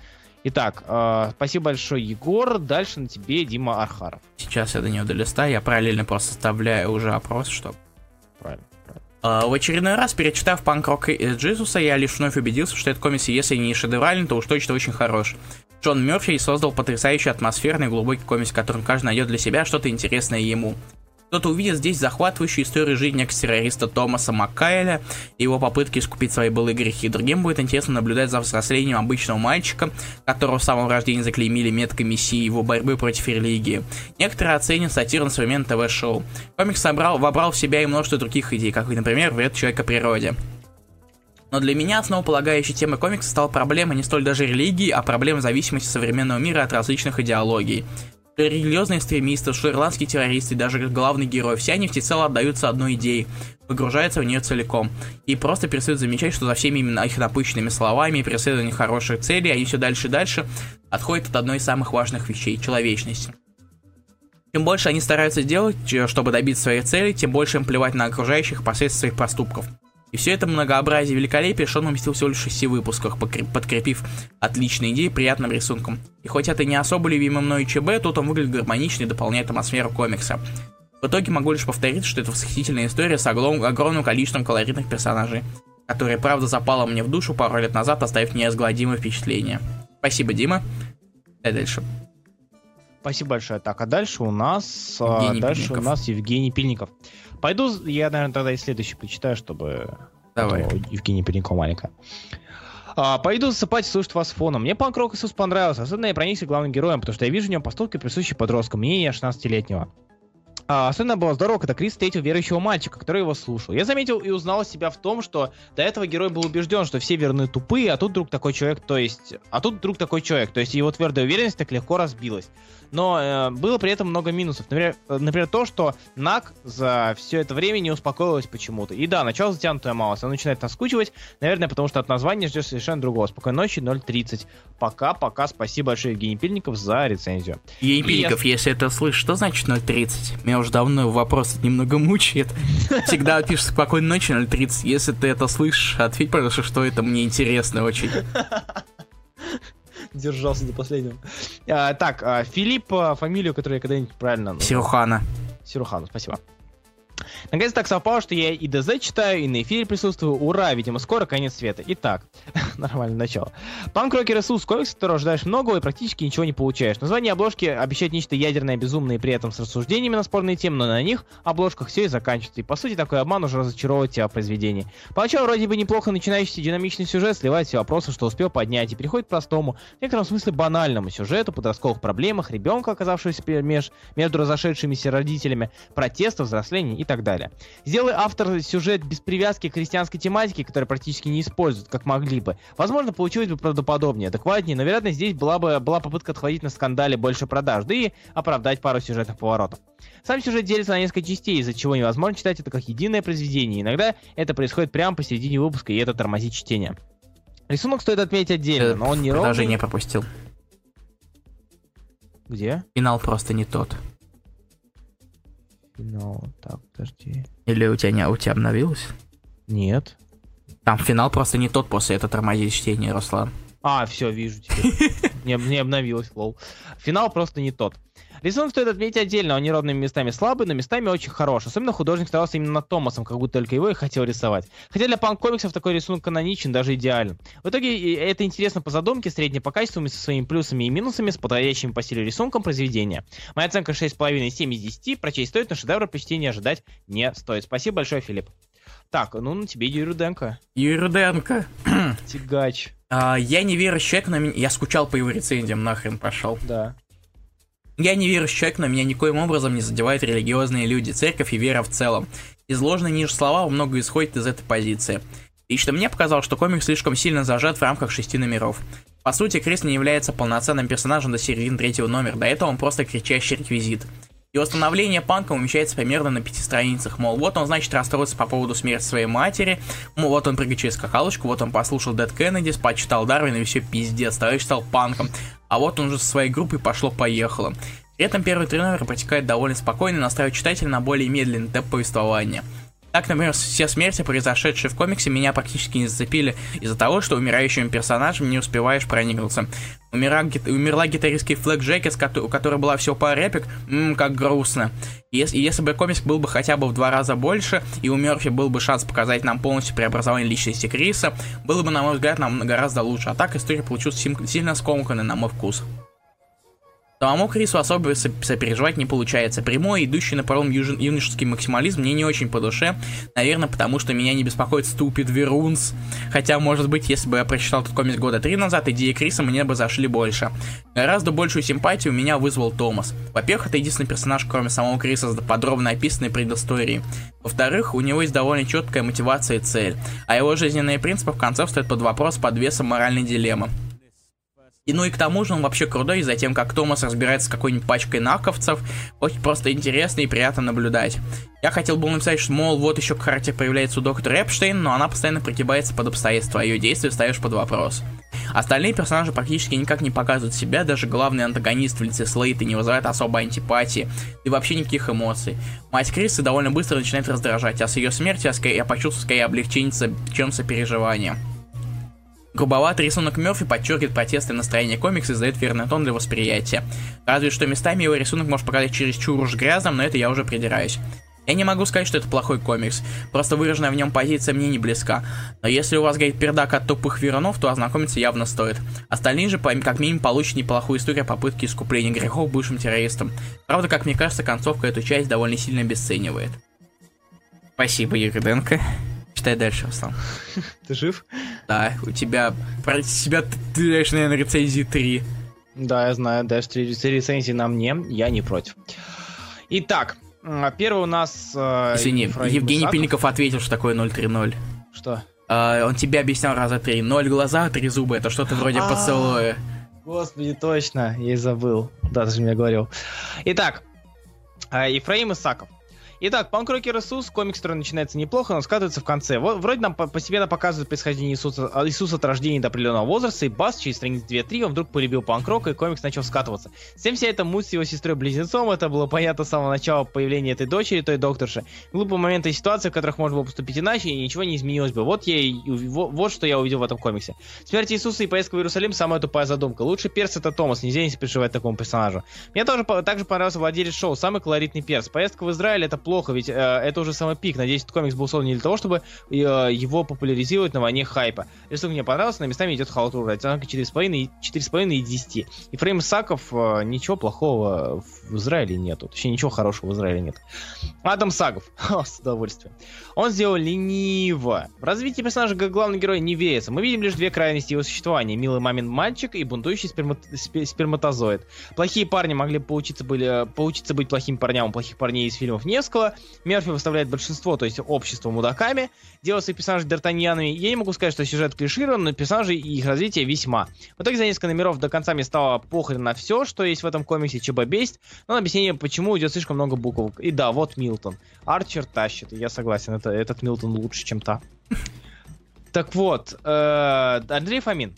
Итак, э, спасибо большое, Егор. Дальше на тебе Дима Архаров. Сейчас я до него долистаю, я параллельно просто составляю уже опрос, что... Правильно. Uh, в очередной раз, перечитав панк-рок Джизуса, я лишь вновь убедился, что этот комикс, если не шедевральный, то уж точно очень хорош. Джон Мерфи создал потрясающий атмосферный глубокий комикс, в котором каждый найдет для себя что-то интересное ему. Кто-то увидит здесь захватывающую историю жизни экс-террориста Томаса Маккайля и его попытки искупить свои былые грехи. Другим будет интересно наблюдать за взрослением обычного мальчика, которого в самом рождении заклеймили меткой мессии его борьбы против религии. Некоторые оценят сатиру на современное ТВ-шоу. Комикс собрал, вобрал в себя и множество других идей, как, например, вред человека природе. Но для меня основополагающей темой комикса стала проблема не столь даже религии, а проблема зависимости современного мира от различных идеологий религиозные экстремисты, что ирландские террористы, даже главный герой, все они всецело отдаются одной идее, погружаются в нее целиком. И просто перестают замечать, что за всеми именно их напыщенными словами и преследованием хороших целей они все дальше и дальше отходят от одной из самых важных вещей – человечности. Чем больше они стараются сделать, чтобы добиться своей цели, тем больше им плевать на окружающих последствия своих поступков. И все это многообразие великолепия Шон уместил всего лишь в 6 выпусках, подкрепив отличные идеи приятным рисунком. И хоть это не особо любимый мной ЧБ, тут он выглядит гармонично и дополняет атмосферу комикса. В итоге могу лишь повторить, что это восхитительная история с огром- огромным количеством колоритных персонажей, которая, правда, запала мне в душу пару лет назад, оставив неизгладимое впечатление. Спасибо, Дима. И дальше. Спасибо большое. Так, а дальше у нас... А, Евгений дальше Пильников. у нас Евгений Пильников. Пойду, я, наверное, тогда и следующий почитаю, чтобы... Давай. Евгений Пильников маленькая. А, пойду засыпать и слушать вас фоном. Мне панк рок Иисус понравился. Особенно я проникся главным героем, потому что я вижу в нем поступки, присущие подросткам. Мне я 16-летнего. А, особенно было здорово, когда Крис встретил верующего мальчика, который его слушал. Я заметил и узнал себя в том, что до этого герой был убежден, что все верны тупые, а тут вдруг такой человек, то есть... А тут вдруг такой человек, то есть его твердая уверенность так легко разбилась но э, было при этом много минусов. Например, э, например, то, что Нак за все это время не успокоилась почему-то. И да, начало затянутое малость, она начинает наскучивать, наверное, потому что от названия ждешь совершенно другого. Спокойной ночи, 0.30. Пока-пока, спасибо большое, Евгений Пильников, за рецензию. Евгений Пильников, я... если это слышишь, что значит 0.30? Меня уже давно вопрос немного мучает. [laughs] Всегда пишешь спокойной ночи 0.30. Если ты это слышишь, ответь, пожалуйста, что это мне интересно очень. [laughs] Держался до последнего. А, так, а, Филипп, а, фамилию, которую я когда-нибудь правильно... Сирухана. Сирухану, спасибо. Наконец так совпало, что я и ДЗ читаю, и на эфире присутствую. Ура, видимо, скоро конец света. Итак, [laughs] нормальное начало. Панк Рокер Иисус, комикс, которого ожидаешь многого и практически ничего не получаешь. Название обложки обещает нечто ядерное, безумное и при этом с рассуждениями на спорные темы, но на них обложках все и заканчивается. И по сути такой обман уже разочаровывает тебя в произведении. Поначалу вроде бы неплохо начинающийся динамичный сюжет сливает все вопросы, что успел поднять, и переходит к простому, в некотором смысле банальному сюжету, подростковых проблемах, ребенка, оказавшегося меж, между разошедшимися родителями, протеста, взросления и так далее. Сделай автор сюжет без привязки к христианской тематике, который практически не используют, как могли бы. Возможно, получилось бы правдоподобнее, адекватнее, но, вероятно, здесь была бы была попытка отхватить на скандале больше продаж, да и оправдать пару сюжетных поворотов. Сам сюжет делится на несколько частей, из-за чего невозможно читать это как единое произведение. Иногда это происходит прямо посередине выпуска, и это тормозит чтение. Рисунок стоит отметить отдельно, э, но он не ровный. Даже не пропустил. Где? Финал просто не тот. Финал, так, подожди. Или у тебя, не, у тебя обновилось? Нет. Там финал просто не тот после этого тормозит чтение, Руслан. А, все, вижу теперь. [laughs] не, не обновилось, лол. Финал просто не тот. Рисунок стоит отметить отдельно, он неровными местами слабый, но местами очень хорош. Особенно художник старался именно над Томасом, как будто только его и хотел рисовать. Хотя для панк-комиксов такой рисунок каноничен, даже идеален. В итоге это интересно по задумке, средне по качеству, со своими плюсами и минусами, с подходящим по стилю рисунком произведения. Моя оценка 6,5 7 из 10, прочесть стоит, но шедевра почти не ожидать не стоит. Спасибо большое, Филипп. Так, ну на тебе Юрий Руденко. Юрий Руденко. [clears throat] Тягач. А, я не верю человек, но я скучал по его рецензиям, нахрен пошел. Да. Я не верю человек, но меня никоим образом не задевают религиозные люди, церковь и вера в целом. Изложенные ниже слова много исходит из этой позиции. Лично мне показалось, что комикс слишком сильно зажат в рамках шести номеров. По сути, Крис не является полноценным персонажем до середины третьего номера, до этого он просто кричащий реквизит. И восстановление панка умещается примерно на пяти страницах. Мол, вот он, значит, расстроится по поводу смерти своей матери. Мол, вот он прыгает через скакалочку, вот он послушал Дэд Кеннеди, почитал Дарвина и все пиздец, товарищ стал панком. А вот он уже со своей группой пошло-поехало. При этом первый три номера протекает довольно спокойно, настраивая читателя на более медленный темп повествования. Так, например, все смерти, произошедшие в комиксе, меня практически не зацепили из-за того, что умирающим персонажем не успеваешь проникнуться. Умера, гит, умерла гитаристский Флэг Джекет, у которой была всего пара репик, ммм, как грустно. Если, если бы комикс был бы хотя бы в два раза больше, и у Мерфи был бы шанс показать нам полностью преобразование личности Криса, было бы, на мой взгляд, нам гораздо лучше. А так история получилась сильно скомканной, на мой вкус. Самому Крису особо сопереживать не получается. Прямой, идущий на паром юношеский максимализм мне не очень по душе. Наверное, потому что меня не беспокоит Stupid Верунс. Хотя, может быть, если бы я прочитал этот комикс года три назад, идеи Криса мне бы зашли больше. Гораздо большую симпатию у меня вызвал Томас. Во-первых, это единственный персонаж, кроме самого Криса, с подробно описанной предысторией. Во-вторых, у него есть довольно четкая мотивация и цель. А его жизненные принципы в конце стоят под вопрос под весом моральной дилеммы. И ну и к тому же он вообще крутой, за тем, как Томас разбирается с какой-нибудь пачкой наковцев, очень просто интересно и приятно наблюдать. Я хотел бы написать, что, мол, вот еще характер появляется у доктора Эпштейн, но она постоянно прогибается под обстоятельства, а ее действия ставишь под вопрос. Остальные персонажи практически никак не показывают себя, даже главный антагонист в лице Слейта не вызывает особой антипатии, и вообще никаких эмоций. Мать Крисы довольно быстро начинает раздражать, а с ее смертью я, скорее, я почувствую скорее облегчение, чем сопереживание. Грубоватый рисунок Мерфи подчеркивает протесты настроения комикса и задает верный тон для восприятия. Разве что местами его рисунок может показать чересчур уж грязным, но это я уже придираюсь. Я не могу сказать, что это плохой комикс, просто выраженная в нем позиция мне не близка. Но если у вас горит пердак от тупых верунов, то ознакомиться явно стоит. Остальные же, как минимум, получат неплохую историю о попытке искупления грехов бывшим террористам. Правда, как мне кажется, концовка эту часть довольно сильно обесценивает. Спасибо, Юрий Дэнко. Читай дальше, Руслан. Ты жив? Да, у тебя... Про тебя ты даешь, наверное, рецензии 3. Да, я знаю, дашь 3 рецензии на мне, я не против. Итак, первый у нас... Э, Извини, Евгений Исаков. Пильников ответил, что такое 030. Что? Uh, он тебе объяснял раза три. Ноль глаза, три зуба. Это что-то вроде а. поцелуя. Господи, точно, я и забыл. Да, ты же мне говорил. Итак, э, Ефраим Исаков. Итак, Панк-Рокер Иисус, комикс, который начинается неплохо, но скатывается в конце. Вот, вроде нам постепенно показывают происхождение Иисуса, а, Иисуса от рождения до определенного возраста, и бас через страниц 2-3 он вдруг полюбил панк-рок, и комикс начал скатываться. Всем вся эта муть с его сестрой-близнецом, это было понятно с самого начала появления этой дочери, той докторши. Глупые моменты и ситуации, в которых можно было поступить иначе, и ничего не изменилось бы. Вот, я и, вот, вот что я увидел в этом комиксе. Смерть Иисуса и поездка в Иерусалим самая тупая задумка. Лучший перс это Томас, нельзя не сопереживать такому персонажу. Мне тоже также понравился владелец шоу, самый колоритный перс. Поездка в Израиль это плохо, ведь э, это уже самый пик. Надеюсь, этот комикс был создан не для того, чтобы э, его популяризировать на войне хайпа. Рисунок мне понравился, но местами идет халтура. Оценка 4,5 4,5 из 10. И фрейм Саков э, ничего плохого в Израиле нету. Точнее, ничего хорошего в Израиле нет. Адам Сагов. [laughs] С удовольствием. Он сделал лениво. В развитии персонажа как главный герой не веется. Мы видим лишь две крайности его существования. Милый мамин мальчик и бунтующий сперма... сперматозоид. Плохие парни могли поучиться, были... поучиться быть плохими парнями. Плохих парней из фильмов несколько. Мерфи выставляет большинство, то есть общество мудаками. Делал своих персонажей д'Артаньянами. Я не могу сказать, что сюжет клиширован, но персонажи и их развитие весьма. В итоге за несколько номеров до конца мне стало похрен на все, что есть в этом комиксе, ЧБ бесит. Но на объяснение, почему идет слишком много букв. И да, вот Милтон. Арчер тащит, я согласен, это, этот Милтон лучше, чем та. Так вот, э, Андрей Фомин.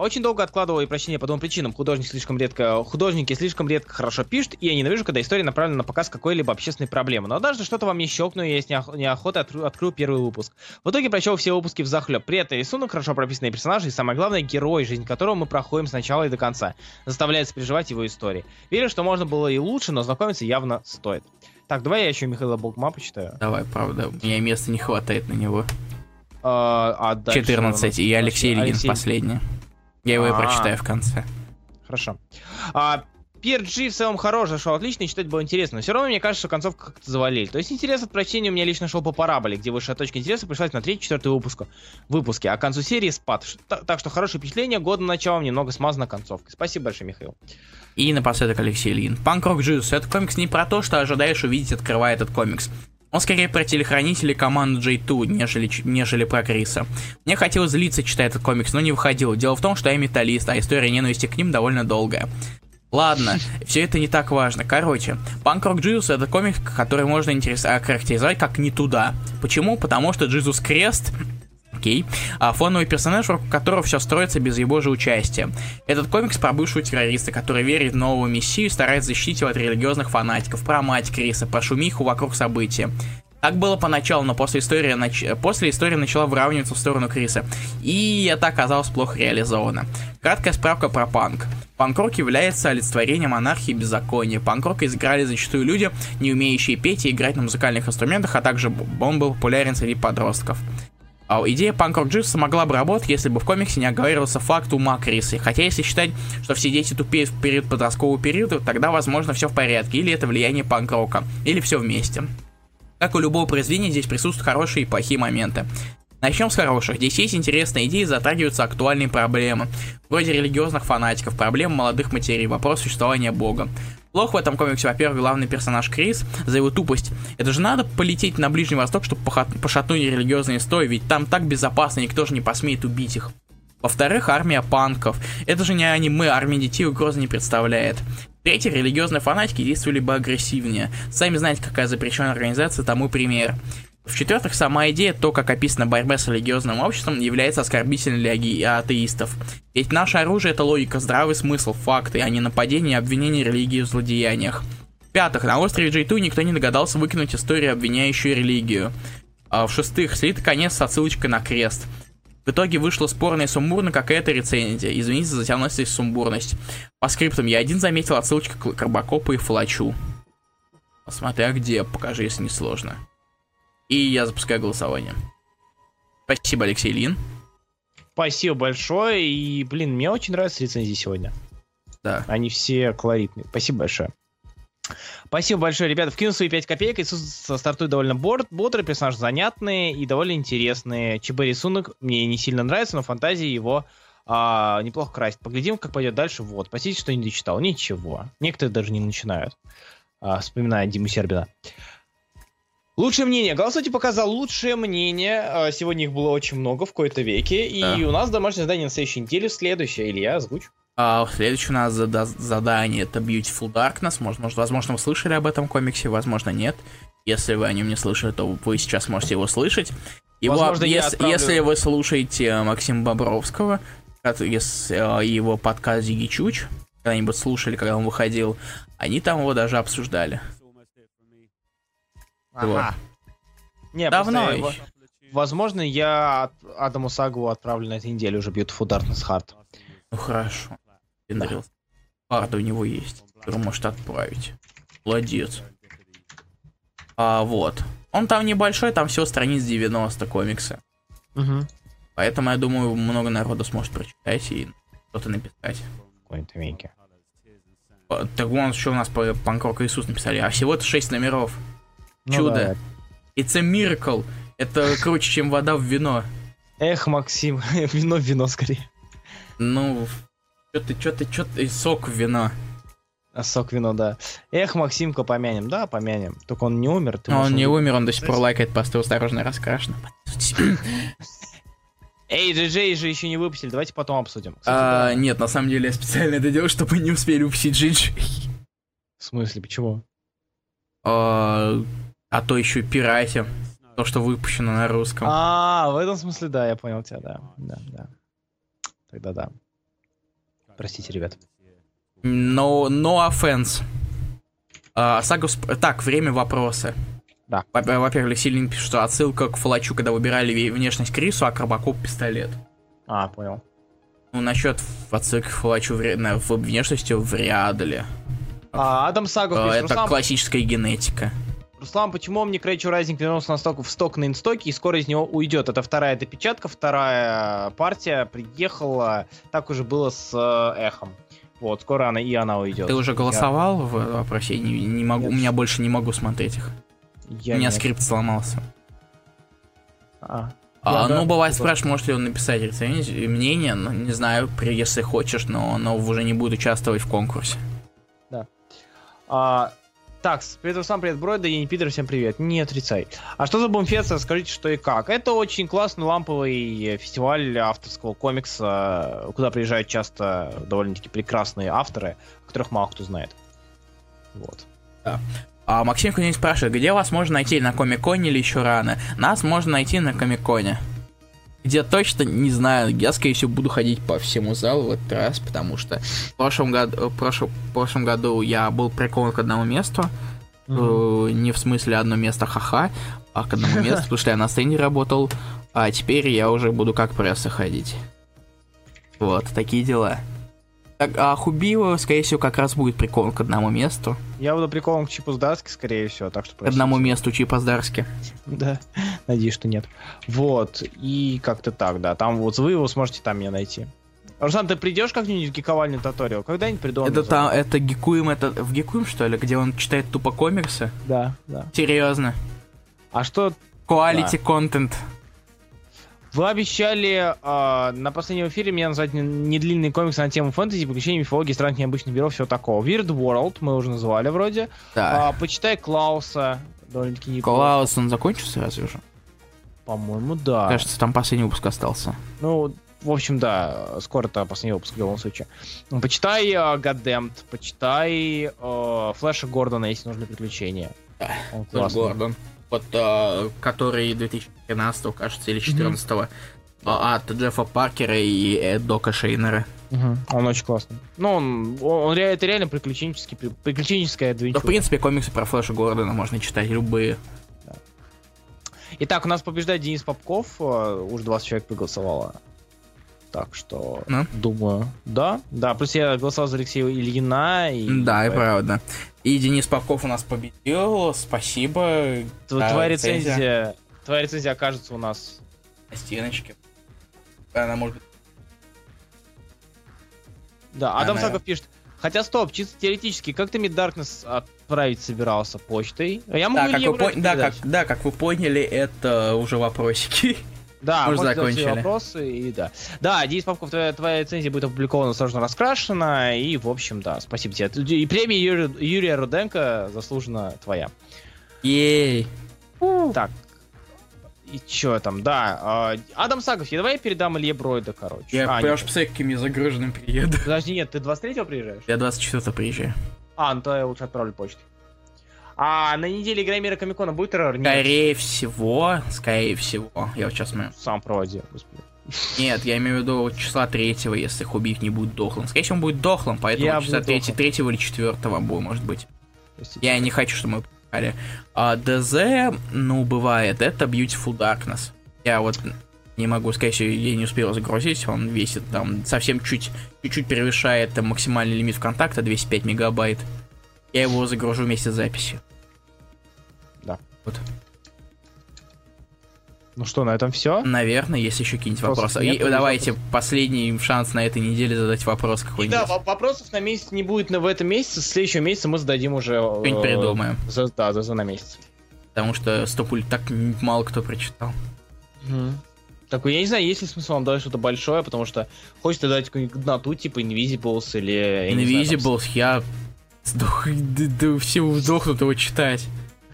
Очень долго откладывал и прощение по двум причинам. Художник слишком редко, художники слишком редко хорошо пишут, и я ненавижу, когда история направлена на показ какой-либо общественной проблемы. Но однажды что-то во мне щелкнуло, и я с неохотой открою первый выпуск. В итоге прочел все выпуски в захлеб. При этом рисунок, хорошо прописанные персонажи и, самое главное, герой, жизнь которого мы проходим с начала и до конца. Заставляет переживать его истории. Верю, что можно было и лучше, но знакомиться явно стоит. Так, давай я еще Михаила Богма почитаю. Давай, правда, у меня места не хватает на него. А, а 14, и Алексей Ильин Алексей... последний. Я его и прочитаю в конце. Хорошо. А, PRG в целом хорош, зашел отлично, и читать было интересно. Но все равно мне кажется, что концовку как-то завалили. То есть интерес от прочтения у меня лично шел по параболе, где высшая точка интереса пришлась на третий, четвертый выпуск, выпуске, а к концу серии спад. Так, что хорошее впечатление, года началом немного смазана концовкой. Спасибо большое, Михаил. И напоследок Алексей Ильин. Панк Рок Джиус. Это комикс не про то, что ожидаешь увидеть, открывая этот комикс. Он скорее про телохранителей команды J2, нежели, нежели про Криса. Мне хотелось злиться, читая этот комикс, но не выходил. Дело в том, что я металлист, а история ненависти к ним довольно долгая. Ладно, [laughs] все это не так важно. Короче, Punk Rock Jesus это комикс, который можно интерес... охарактеризовать как не туда. Почему? Потому что Джизус Крест окей, а фоновый персонаж, вокруг которого все строится без его же участия. Этот комикс про бывшего террориста, который верит в нового мессию и старается защитить его от религиозных фанатиков, про мать Криса, про шумиху вокруг события. Так было поначалу, но после истории, нач... после истории начала выравниваться в сторону Криса. И это оказалось плохо реализовано. Краткая справка про панк. Панк-рок является олицетворением анархии и беззакония. Панк-рок изыграли зачастую люди, не умеющие петь и играть на музыкальных инструментах, а также он был популярен среди подростков. А идея панк-рок Дживса могла бы работать, если бы в комиксе не оговаривался факт ума Криса. Хотя если считать, что все дети тупеют в период подросткового периода, тогда, возможно, все в порядке. Или это влияние панк-рока. Или все вместе. Как у любого произведения, здесь присутствуют хорошие и плохие моменты. Начнем с хороших. Здесь есть интересные идеи, затрагиваются актуальные проблемы. Вроде религиозных фанатиков, проблем молодых матерей, вопрос существования Бога. Плохо в этом комиксе, во-первых, главный персонаж Крис за его тупость. Это же надо полететь на Ближний Восток, чтобы пошатнуть религиозные стои, ведь там так безопасно, никто же не посмеет убить их. Во-вторых, армия панков. Это же не аниме, армия детей угрозы не представляет. В-третьих, религиозные фанатики действовали бы агрессивнее. Сами знаете, какая запрещенная организация, тому пример. В-четвертых, сама идея, то, как описана борьба с религиозным обществом, является оскорбительной для атеистов. Ведь наше оружие — это логика, здравый смысл, факты, а не нападение и обвинение религии в злодеяниях. В-пятых, на острове J2 никто не догадался выкинуть историю, обвиняющую религию. А в-шестых, слит конец с отсылочкой на крест. В итоге вышла спорная и сумбурно какая-то рецензия. Извините за затянутость и сумбурность. По скриптам я один заметил отсылочку к Карбакопу и Фалачу. Смотря где, покажи, если не сложно. И я запускаю голосование. Спасибо, Алексей Лин. Спасибо большое. И, блин, мне очень нравятся рецензии сегодня. Да. Они все колоритные. Спасибо большое. Спасибо большое, ребята. Вкину свои 5 копеек. Иисус стартует довольно бор- бодрый, персонаж занятный и довольно интересный. ЧБ рисунок мне не сильно нравится, но фантазии его а, неплохо красит. Поглядим, как пойдет дальше. Вот. Простите, что не дочитал. Ничего. Некоторые даже не начинают. А, вспоминая Диму Сербина. Лучшее мнение. Голосуйте показал лучшее мнение. А, сегодня их было очень много в какой-то веке. И да. у нас домашнее задание на следующей неделе следующее. Илья, озвучь. А, следующее у нас зада- задание это Beautiful Darkness. Может, может, возможно, вы слышали об этом комиксе, возможно, нет. Если вы о нем не слышали, то вы сейчас можете его слышать. Его, возможно, если, отправлю... если вы слушаете Максима Бобровского, если, его подкаст Зиги Чуч, когда-нибудь слушали, когда он выходил, они там его даже обсуждали. Ага. Не, Давно его... Возможно, я Адаму Сагу отправлю на этой неделе уже Beautiful Darkness Heart. Ну хорошо. Да. Хард у него есть, который может отправить. Молодец. А, вот. Он там небольшой, там всего страниц 90 комикса. Угу. Поэтому, я думаю, много народу сможет прочитать и что-то написать. Какой-то веке. Так вон, что у нас по Панкрок Иисус написали. А всего-то 6 номеров. Ну, Чудо. Да. It's a miracle. Это круче, чем вода в вино. Эх, Максим, [laughs] вино в вино скорее. Ну, что ты, что ты, что ты, сок в вино. А сок вино, да. Эх, Максимка, помянем, да, помянем. Только он не умер. Ты он не умер, он до сих пор лайкает посты «Осторожно, раскрашено». [laughs] Эй, GG же еще не выпустили, давайте потом обсудим. Кстати, а, да. Нет, на самом деле я специально это делал, чтобы не успели выпустить GG. В смысле, почему? А, а то еще пирате. То, что выпущено на русском. А, в этом смысле, да, я понял тебя, да. Да, да. Тогда да. Простите, ребят. No, no offense. А, сага... Так, время вопроса. Да. Во-первых, Сильный пишет, что отсылка к Фалачу, когда выбирали внешность Крису, а Карбакоп пистолет. А, понял. Ну, насчет отсылки к Фалачу в, в внешности вряд ли. А, Адам Сагов пишет, Это Руслан... классическая генетика. Руслан, почему мне Крейчу Райзинг вернулся на сток, в сток на инстоке и скоро из него уйдет? Это вторая допечатка, вторая партия приехала. Так уже было с э, Эхом. Вот, скоро она и она уйдет. Ты уже голосовал Я... в вопросе? Не, не могу, у меня больше не могу смотреть их. Я у меня нет. скрипт сломался. А, а, ну, да, бывает, спрашиваешь, может ли он написать рецензию, мнение, ну, не знаю, если хочешь, но, но уже не будет участвовать в конкурсе. Да. А, Так, привет, сам привет, Бройда, не пидор, всем привет. Не отрицай. А что за Бумфест, расскажите, что и как. Это очень классный ламповый фестиваль авторского комикса, куда приезжают часто довольно-таки прекрасные авторы, которых мало кто знает. Вот. Да. А Максим кто-нибудь спрашивает, где вас можно найти, на Комиконе или еще рано? Нас можно найти на Комиконе. Где точно не знаю, я скорее всего буду ходить по всему залу в этот раз, потому что в прошлом году, в прошлом, в прошлом году я был прикован к одному месту, mm-hmm. не в смысле одно место ха-ха, а к одному месту, [laughs] потому что я на сцене работал, а теперь я уже буду как пресса ходить. Вот, такие дела. А Хубио, скорее всего, как раз будет прикован к одному месту. Я буду прикован к Чипу Здарски, скорее всего, так что... К одному месту Чипа Здарски. Да, [laughs] надеюсь, что нет. Вот, и как-то так, да. Там вот вы его сможете там меня найти. Руслан, ты придешь как-нибудь в гиковальный туториал? Когда-нибудь приду? Это там, это гикуем, это в гикуем, что ли, где он читает тупо комиксы? Да, да. Серьезно. А что... Quality да. content. Вы обещали э, на последнем эфире меня назвать недлинный комикс на тему фэнтези, приключения, мифологии, странных необычных миров, все такого. Weird World мы уже назвали вроде. Да. Э, почитай Клауса. Довольно-таки неплохо. Клаус, он закончился разве уже? По-моему, да. Кажется, там последний выпуск остался. Ну, в общем, да, скоро-то последний выпуск в любом случае. Почитай uh, Goddamned, почитай uh, Флэша Гордона, если нужны приключения. Флэш Гордон вот, э, который 2013, кажется, или 2014 mm-hmm. от Джеффа Паркера и э, Дока Шейнера. Угу. Он очень классный. Ну, он, он, он это реально приключенческий, приключенческая адвенчура. Да, в принципе, комиксы про Флэша Гордона можно читать любые. Да. Итак, у нас побеждает Денис Попков. Э, уже 20 человек проголосовало. Так что, ну? думаю, да. Да, плюс я голосовал за Алексея Ильина. И да, и правда. И Денис Попков у нас победил. Спасибо. Твоя рецензия. рецензия, твоя рецензия окажется у нас на стеночке. Она может быть. Да, Адам Она... Саков пишет. Хотя стоп, чисто теоретически, как ты Mid Darkness отправить собирался почтой? Я могу да, как вы пон... да, как, да, как вы поняли, это уже вопросики. Да, мы закончили. вопросы и да. Да, Денис Попков, твоя, твоя рецензия будет опубликована, сложно раскрашена, и, в общем, да, спасибо тебе. И премия Юрия, Юрия Руденко заслужена твоя. Ей. Так, и чё там, да. Э, Адам Сагов, я давай я передам Илье Бройда, короче. Я а, аж псеками загруженным приеду. Подожди, нет, ты 23-го приезжаешь? Я 24-го приезжаю. А, ну то я лучше отправлю почтой. А на неделе Граймера Комикона будет террор? Скорее всего, скорее всего. Я вот сейчас смотрю. Сам проводил, господи. Нет, я имею в виду числа третьего, если Хубик не будет дохлым. Скорее всего, он будет дохлым, поэтому я числа третьего, третьего или четвертого будет, может быть. Простите. Я не хочу, чтобы мы попали. А ДЗ, ну, бывает, это Beautiful Darkness. Я вот не могу сказать, что я не успел загрузить, он весит там совсем чуть, чуть-чуть превышает максимальный лимит ВКонтакта, 205 мегабайт. Я его загружу вместе с записью. Вот. Ну что, на этом все? Наверное, есть еще какие-нибудь вопросы. Нет, И, давайте вопрос. последний шанс на этой неделе задать вопрос какой-нибудь. Да, вопросов на месяц не будет в этом месяце. В следующем месяце мы зададим уже... Что-нибудь э, придумаем. За, да, за, за на месяц. Потому что стопуль так мало кто прочитал. Угу. Так, я не знаю, есть ли смысл вам давать что-то большое, потому что хочется дать какую-нибудь годноту, типа Invisibles или... Invisibles, я, сдох, да, да, все вдохнут его читать.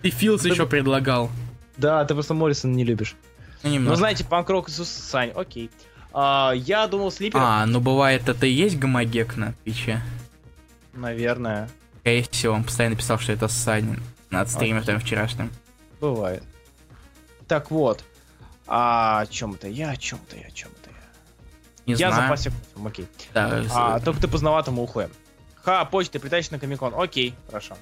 Ты Филс да, еще предлагал. Да, ты просто Моррисон не любишь. Ну, немного. Ну, знаете, панк-рок Сань, окей. А, я думал, Слипер... А, ну бывает, это и есть гомогек на Твиче? Наверное. Скорее всего, он постоянно писал, что это Сань на стриме там вчерашнем. Бывает. Так вот. А о чем это? Я о чем-то, я о чем-то. Не я знаю. запасик, окей. Да, а, только ты поздновато мы уходим. Ха, почта, притащи на Комикон. Окей, хорошо.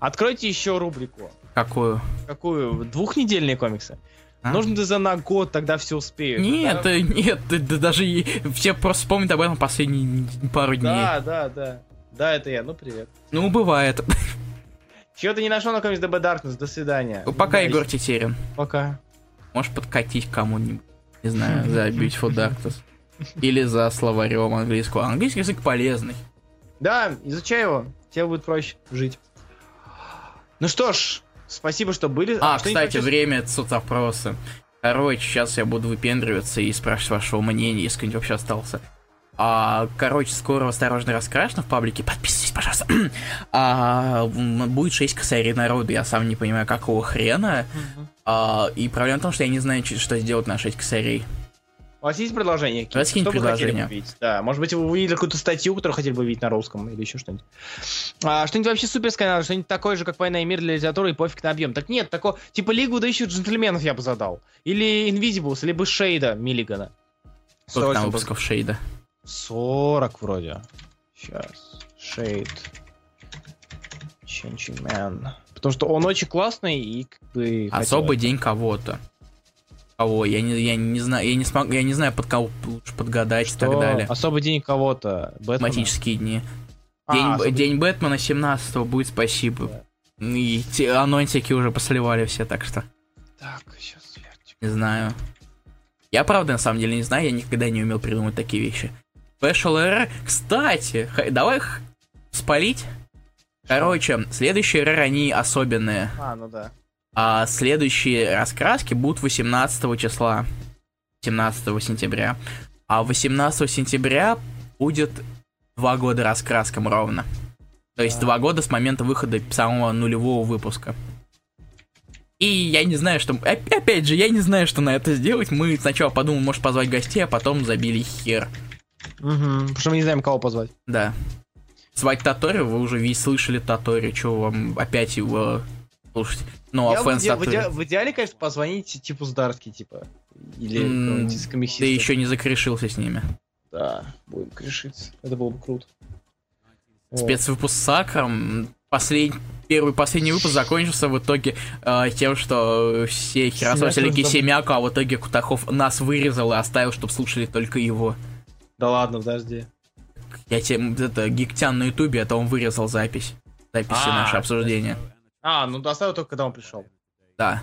Откройте еще рубрику. Какую? Какую? Двухнедельные комиксы. А? Нужно за на год, тогда все успеют. Нет, да? нет, да, да, даже все просто вспомнят об этом последние пару дней. Да, да, да. Да, это я, ну привет. Ну, бывает. Чего ты не нашел на комикс DB Darkness? До свидания. Ну, пока, Егор Тетерин. Пока. Можешь подкатить кому-нибудь, не знаю, за Beautiful Darkness. Или за словарем английского. Английский язык полезный. Да, изучай его, тебе будет проще жить. Ну что ж, спасибо, что были. А, а кстати, время соцопроса. Короче, сейчас я буду выпендриваться и спрашивать вашего мнения, если кто-нибудь вообще остался. А, короче, скоро осторожно раскрашено в паблике. Подписывайтесь, пожалуйста. [clears throat] а, будет 6 косарей народу. Я сам не понимаю, какого хрена. А, и проблема в том, что я не знаю, что сделать на 6 косарей. У вас есть предложение? Вас есть предложение? Да, может быть, вы увидели какую-то статью, которую хотели бы видеть на русском или еще что-нибудь. А, что-нибудь вообще суперское надо, что-нибудь такое же, как «Война и мир» для литературы и пофиг на объем. Так нет, такого, типа «Лигу да ищут джентльменов» я бы задал. Или «Invisibles», либо «Шейда» Миллигана. Сколько там выпусков «Шейда»? 40 вроде. Сейчас. Шейд. Man. Потому что он очень классный и как бы... Особый день кого-то кого, я не, я не знаю, я не смог, я не знаю, под кого лучше подгадать Что? и так далее. Особый день кого-то. Тематические дни. А, день, особый... день Бэтмена 17 будет, спасибо. Да. И те, анонсики уже посливали все, так что. Так, сейчас сверьте. Не знаю. Я правда на самом деле не знаю, я никогда не умел придумать такие вещи. Special Error, кстати, давай их спалить. Короче, следующие эрроры, они особенные. А, ну да. А следующие раскраски будут 18 числа, 17 сентября. А 18 сентября будет два года раскраскам ровно. То есть два года с момента выхода самого нулевого выпуска. И я не знаю, что... Опять же, я не знаю, что на это сделать. Мы сначала подумали, может, позвать гостей, а потом забили хер. Угу, потому что мы не знаем, кого позвать. Да. Звать Татори, вы уже весь слышали Татори, что вам опять его слушать? Ну, а фэн в, иде- в, иде- в идеале, конечно, позвонить типу Здарский, типа. Или mm, из Ты еще не закрешился с ними. Да, будем крешиться. Это было бы круто. Спецвыпуск с Сакром. Послед... Первый последний выпуск закончился в итоге э, тем, что все херососили Кисемяку, а в итоге Кутахов нас вырезал и оставил, чтобы слушали только его. Да ладно, подожди. Я тебе, это, Гиктян на ютубе, это он вырезал запись. Записи а, наше обсуждение. А, ну оставил только когда он пришел. Да.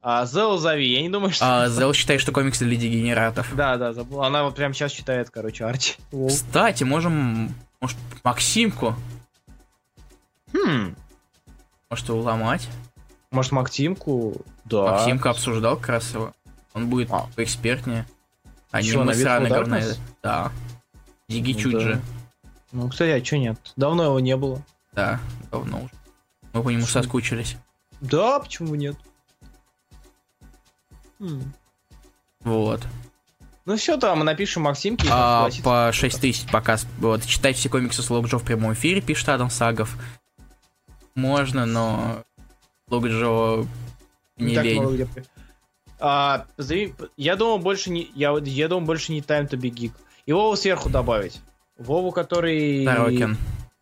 А Зел зови, я не думаю, что... А, Зел считает, что комиксы для дегенератов. Да, да, забыл. Она вот прямо сейчас читает, короче, Арчи. Кстати, можем... Может, Максимку? Хм. Может, его ломать? Может, Максимку? Да. Максимка обсуждал как раз его. Он будет а. поэкспертнее. Они мы сраные говна. Да. Диги ну, чуть да. же. Ну, кстати, а что нет? Давно его не было. Да, давно уже. Мы по нему Почему? соскучились. Да, почему нет? Хм. Вот. Ну все, там напишем Максимке. А, по 6 тысяч пока. Вот, читать все комиксы с Лок Джо в прямом эфире, пишет Адам Сагов. Можно, но Лок Джо не так лень. А, я думал больше не, я, я думал больше не Time to be Geek. И Вову сверху добавить. Вову, который... Тарокин.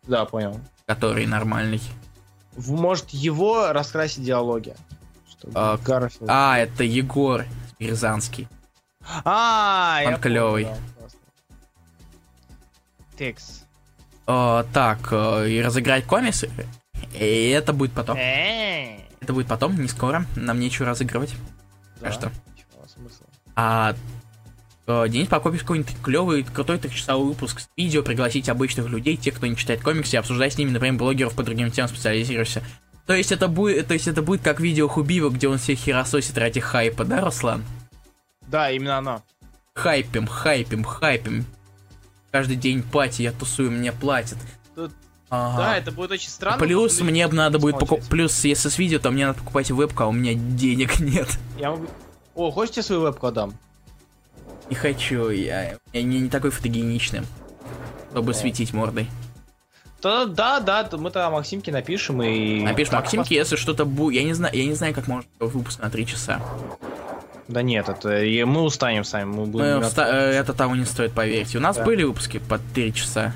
Да, понял. Который нормальный может его раскрасить диалоги. А, Гарфилд. а, это Егор Рязанский. А, Он клевый. Текс. А, так, э, и разыграть комиксы. И это будет потом. Это будет потом, не скоро. Нам нечего разыгрывать. Да, что. А э, Денис Прокопьев какой-нибудь клевый, крутой трехчасовой выпуск с видео, пригласить обычных людей, тех, кто не читает комиксы, и обсуждать с ними, например, блогеров по другим темам специализируешься. То есть это будет, то есть это будет как видео Хубива, где он всех херососит ради хайпа, да, Руслан? Да, именно оно. Хайпим, хайпим, хайпим. Каждый день пати, я тусую, мне платят. Тут... Ага. Да, это будет очень странно. Плюс мне надо будет покупать. Плюс, если с видео, то мне надо покупать вебку, а у меня денег [laughs] нет. Я могу. О, хочешь тебе свою вебку отдам? Не хочу, я, я не, не такой фотогеничный, чтобы да. светить мордой. То, да, да, мы тогда Максимке напишем и... Напишем Максимке, если что-то будет... Я не знаю, я не знаю, как можно выпуск на 3 часа. Да нет, это и мы устанем сами. Мы будем мы вста... Э, это того не стоит, поверьте. У нас да. были выпуски по 3 часа.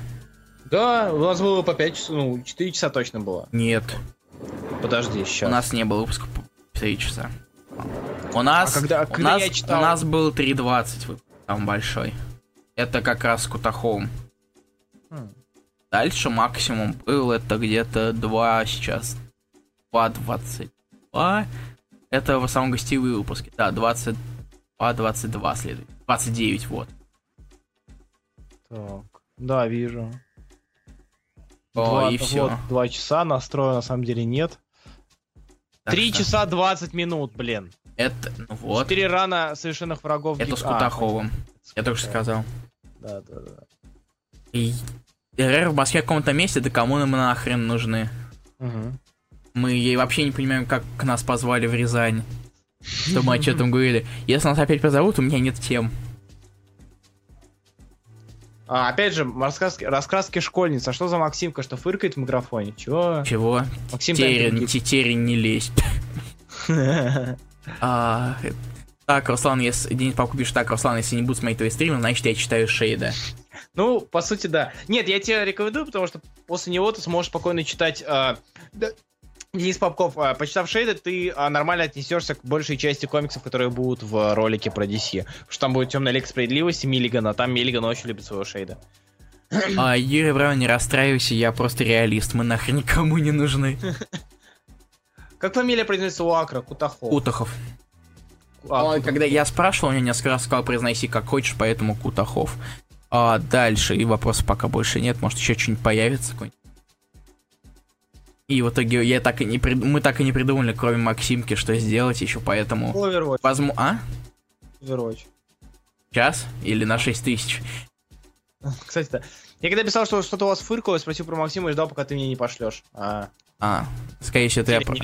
Да, у нас было по 5 часов, ну, 4 часа точно было. Нет. Подожди, сейчас. У нас не было выпуска по 3 часа. У нас, а когда, у, нас читал... у нас был 3.20, там большой. Это как раз Кутахом. Хм. Дальше максимум был это где-то 2 сейчас. 2.22. Это в основном гостевые выпуски. Да, 22, 22 следует. 29, вот. Так, да, вижу. О, два, и все. Вот, 2 часа настроя на самом деле нет. Три часа 20 минут, блин. Это, ну вот. Четыре рана совершенных врагов. Это с Кутаховым. А, Я только что сказал. да, да, да. И РР в Москве в каком-то месте, да кому нам нахрен нужны? Угу. Мы ей вообще не понимаем, как к нас позвали в Рязань. Что мы о чем говорили. Если нас опять позовут, у меня нет тем. А, опять же, раскраски, раскраски школьниц. А что за Максимка, что фыркает в микрофоне? Чего? Чего? Максим Тетерин, тетерин не лезь. [laughs] А, так, Руслан, если Денис Папку пишет, так, Руслан, если не будут смотреть твои стримы, значит я читаю Шейда. Ну, по сути, да. Нет, я тебе рекомендую, потому что после него ты сможешь спокойно читать... Э, да, Денис Попков, э, почитав Шейда, ты э, нормально отнесешься к большей части комиксов, которые будут в ролике про DC. Потому что там будет Темная Лига Справедливости Миллигана, а там Миллиган очень любит своего Шейда. А, Юрий Браун, не расстраивайся, я просто реалист, мы нахрен никому не нужны. Как фамилия произносится у Акра? Кутахов. Кутахов. А, Он, когда я спрашивал, он мне несколько раз сказал, произноси как хочешь, поэтому Кутахов. А дальше, и вопросов пока больше нет, может еще что-нибудь появится какой-нибудь. И в итоге я так и не прид... мы так и не придумали, кроме Максимки, что сделать еще, поэтому... Overwatch. Возьму... А? Overwatch. Час? Или на 6 тысяч? Кстати, да. Я когда писал, что что-то у вас фыркало, спросил про Максима и ждал, пока ты мне не пошлешь. А, А, скорее всего, это я... про-.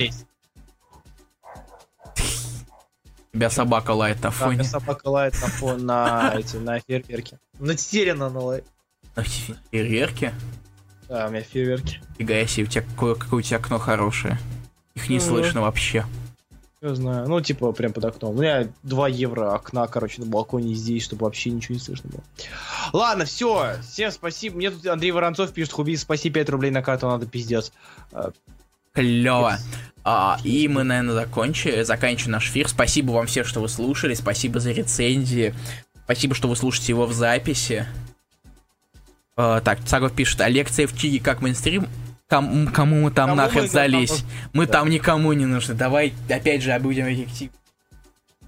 Тебя собака лает на Да, фоне. меня собака лает на фон на эти, на фейерверки. На Тетерина она лает. На фейерверке? Да, у меня фейерверки. Фига себе, у тебя какое, какое у тебя окно хорошее. Их не Ну, слышно вообще. Я знаю. Ну, типа, прям под окном. У меня 2 евро окна, короче, на балконе здесь, чтобы вообще ничего не слышно было. Ладно, все. Всем спасибо. Мне тут Андрей Воронцов пишет, Хуби, спаси 5 рублей на карту, надо пиздец. А, Клево. А, и мы, наверное, закончили, заканчиваем наш эфир. Спасибо вам всем, что вы слушали. Спасибо за рецензии. Спасибо, что вы слушаете его в записи. А, так, Цагов пишет, а лекция в Чиге как мейнстрим? Ком- кому мы там Кому нахрен мы там залезь? нужны? Мы Да. там никому не нужны. Давай, опять же, будем эффективны.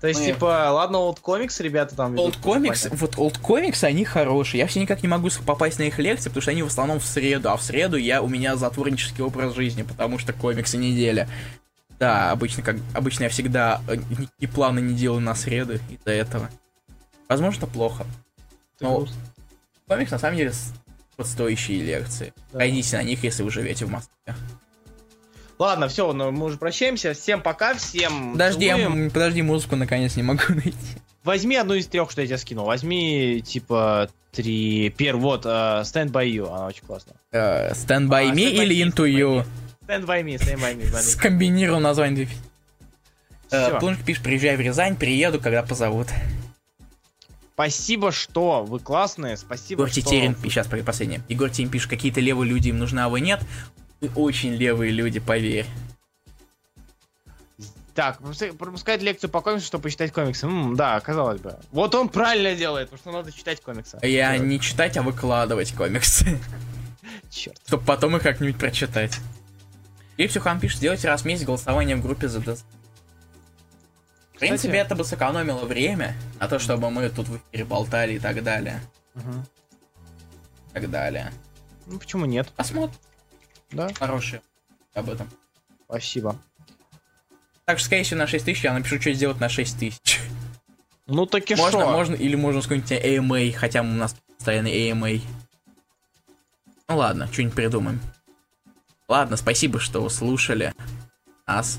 То есть, Мы- типа, ладно, вот комикс, ребята там... ведут, Old Comics, понятно. вот Old Comics, они хорошие. Я все никак не могу попасть на их лекции, потому что они в основном в среду, а в среду я, у меня затворнический образ жизни, потому что комиксы неделя. Да, обычно, как, обычно я всегда э, никакие планы не делаю на среды из-за этого. Возможно, плохо. Ты ну, грустно. Комикс, на самом деле, стоящие лекции. Да. Пойдите на них, если вы живете в Москве. Ладно, все, ну, мы уже прощаемся. Всем пока, всем Подожди, я целуем. м- подожди, музыку наконец не могу [laughs] найти. Возьми одну из трех, что я тебе скинул. Возьми, типа, три... Пер, вот, uh, Stand By You, она очень классная. Э, Stand By А, Me Stand By или Me, Into Stand By You? Stand By Me, Stand By Me. [laughs] Скомбинировал название. Э, Всё. Плунж пишет, приезжай в Рязань, приеду, когда позовут. Спасибо, что вы классные, спасибо, Егор что... Тетерин, сейчас последнее. Егор Тетерин пишет, какие-то левые люди им нужны, а вы нет. Вы очень левые люди, поверь. Так, пропуска- пропускать лекцию по комиксу, чтобы почитать комиксы. М, да, казалось бы. Вот он правильно делает, потому что надо читать комиксы. Я не читать, а выкладывать комиксы. [laughs] Черт. Чтобы потом их как-нибудь прочитать. И Псюхан пишет, сделайте раз в месяц голосование в группе за. В принципе, Кстати- это бы сэкономило время на то, чтобы мы тут в эфире болтали и так далее. Мгм. И так далее. Ну, почему нет? Посмотрим. Да, Хорошие об этом. спасибо. Так что, скорее всего, на 6 тысяч я напишу, что сделать на 6 тысяч. Ну, таки Можно, шо? можно, или можно какой-нибудь AMA, хотя у нас постоянно AMA. Ну ладно, что-нибудь придумаем. Ладно, спасибо, что слушали нас.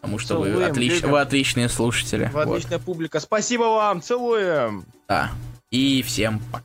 Потому что вы, Целуем, отлич- любим. вы отличные слушатели. Вы Вот, отличная публика. Спасибо вам, целуем! да. И всем пока.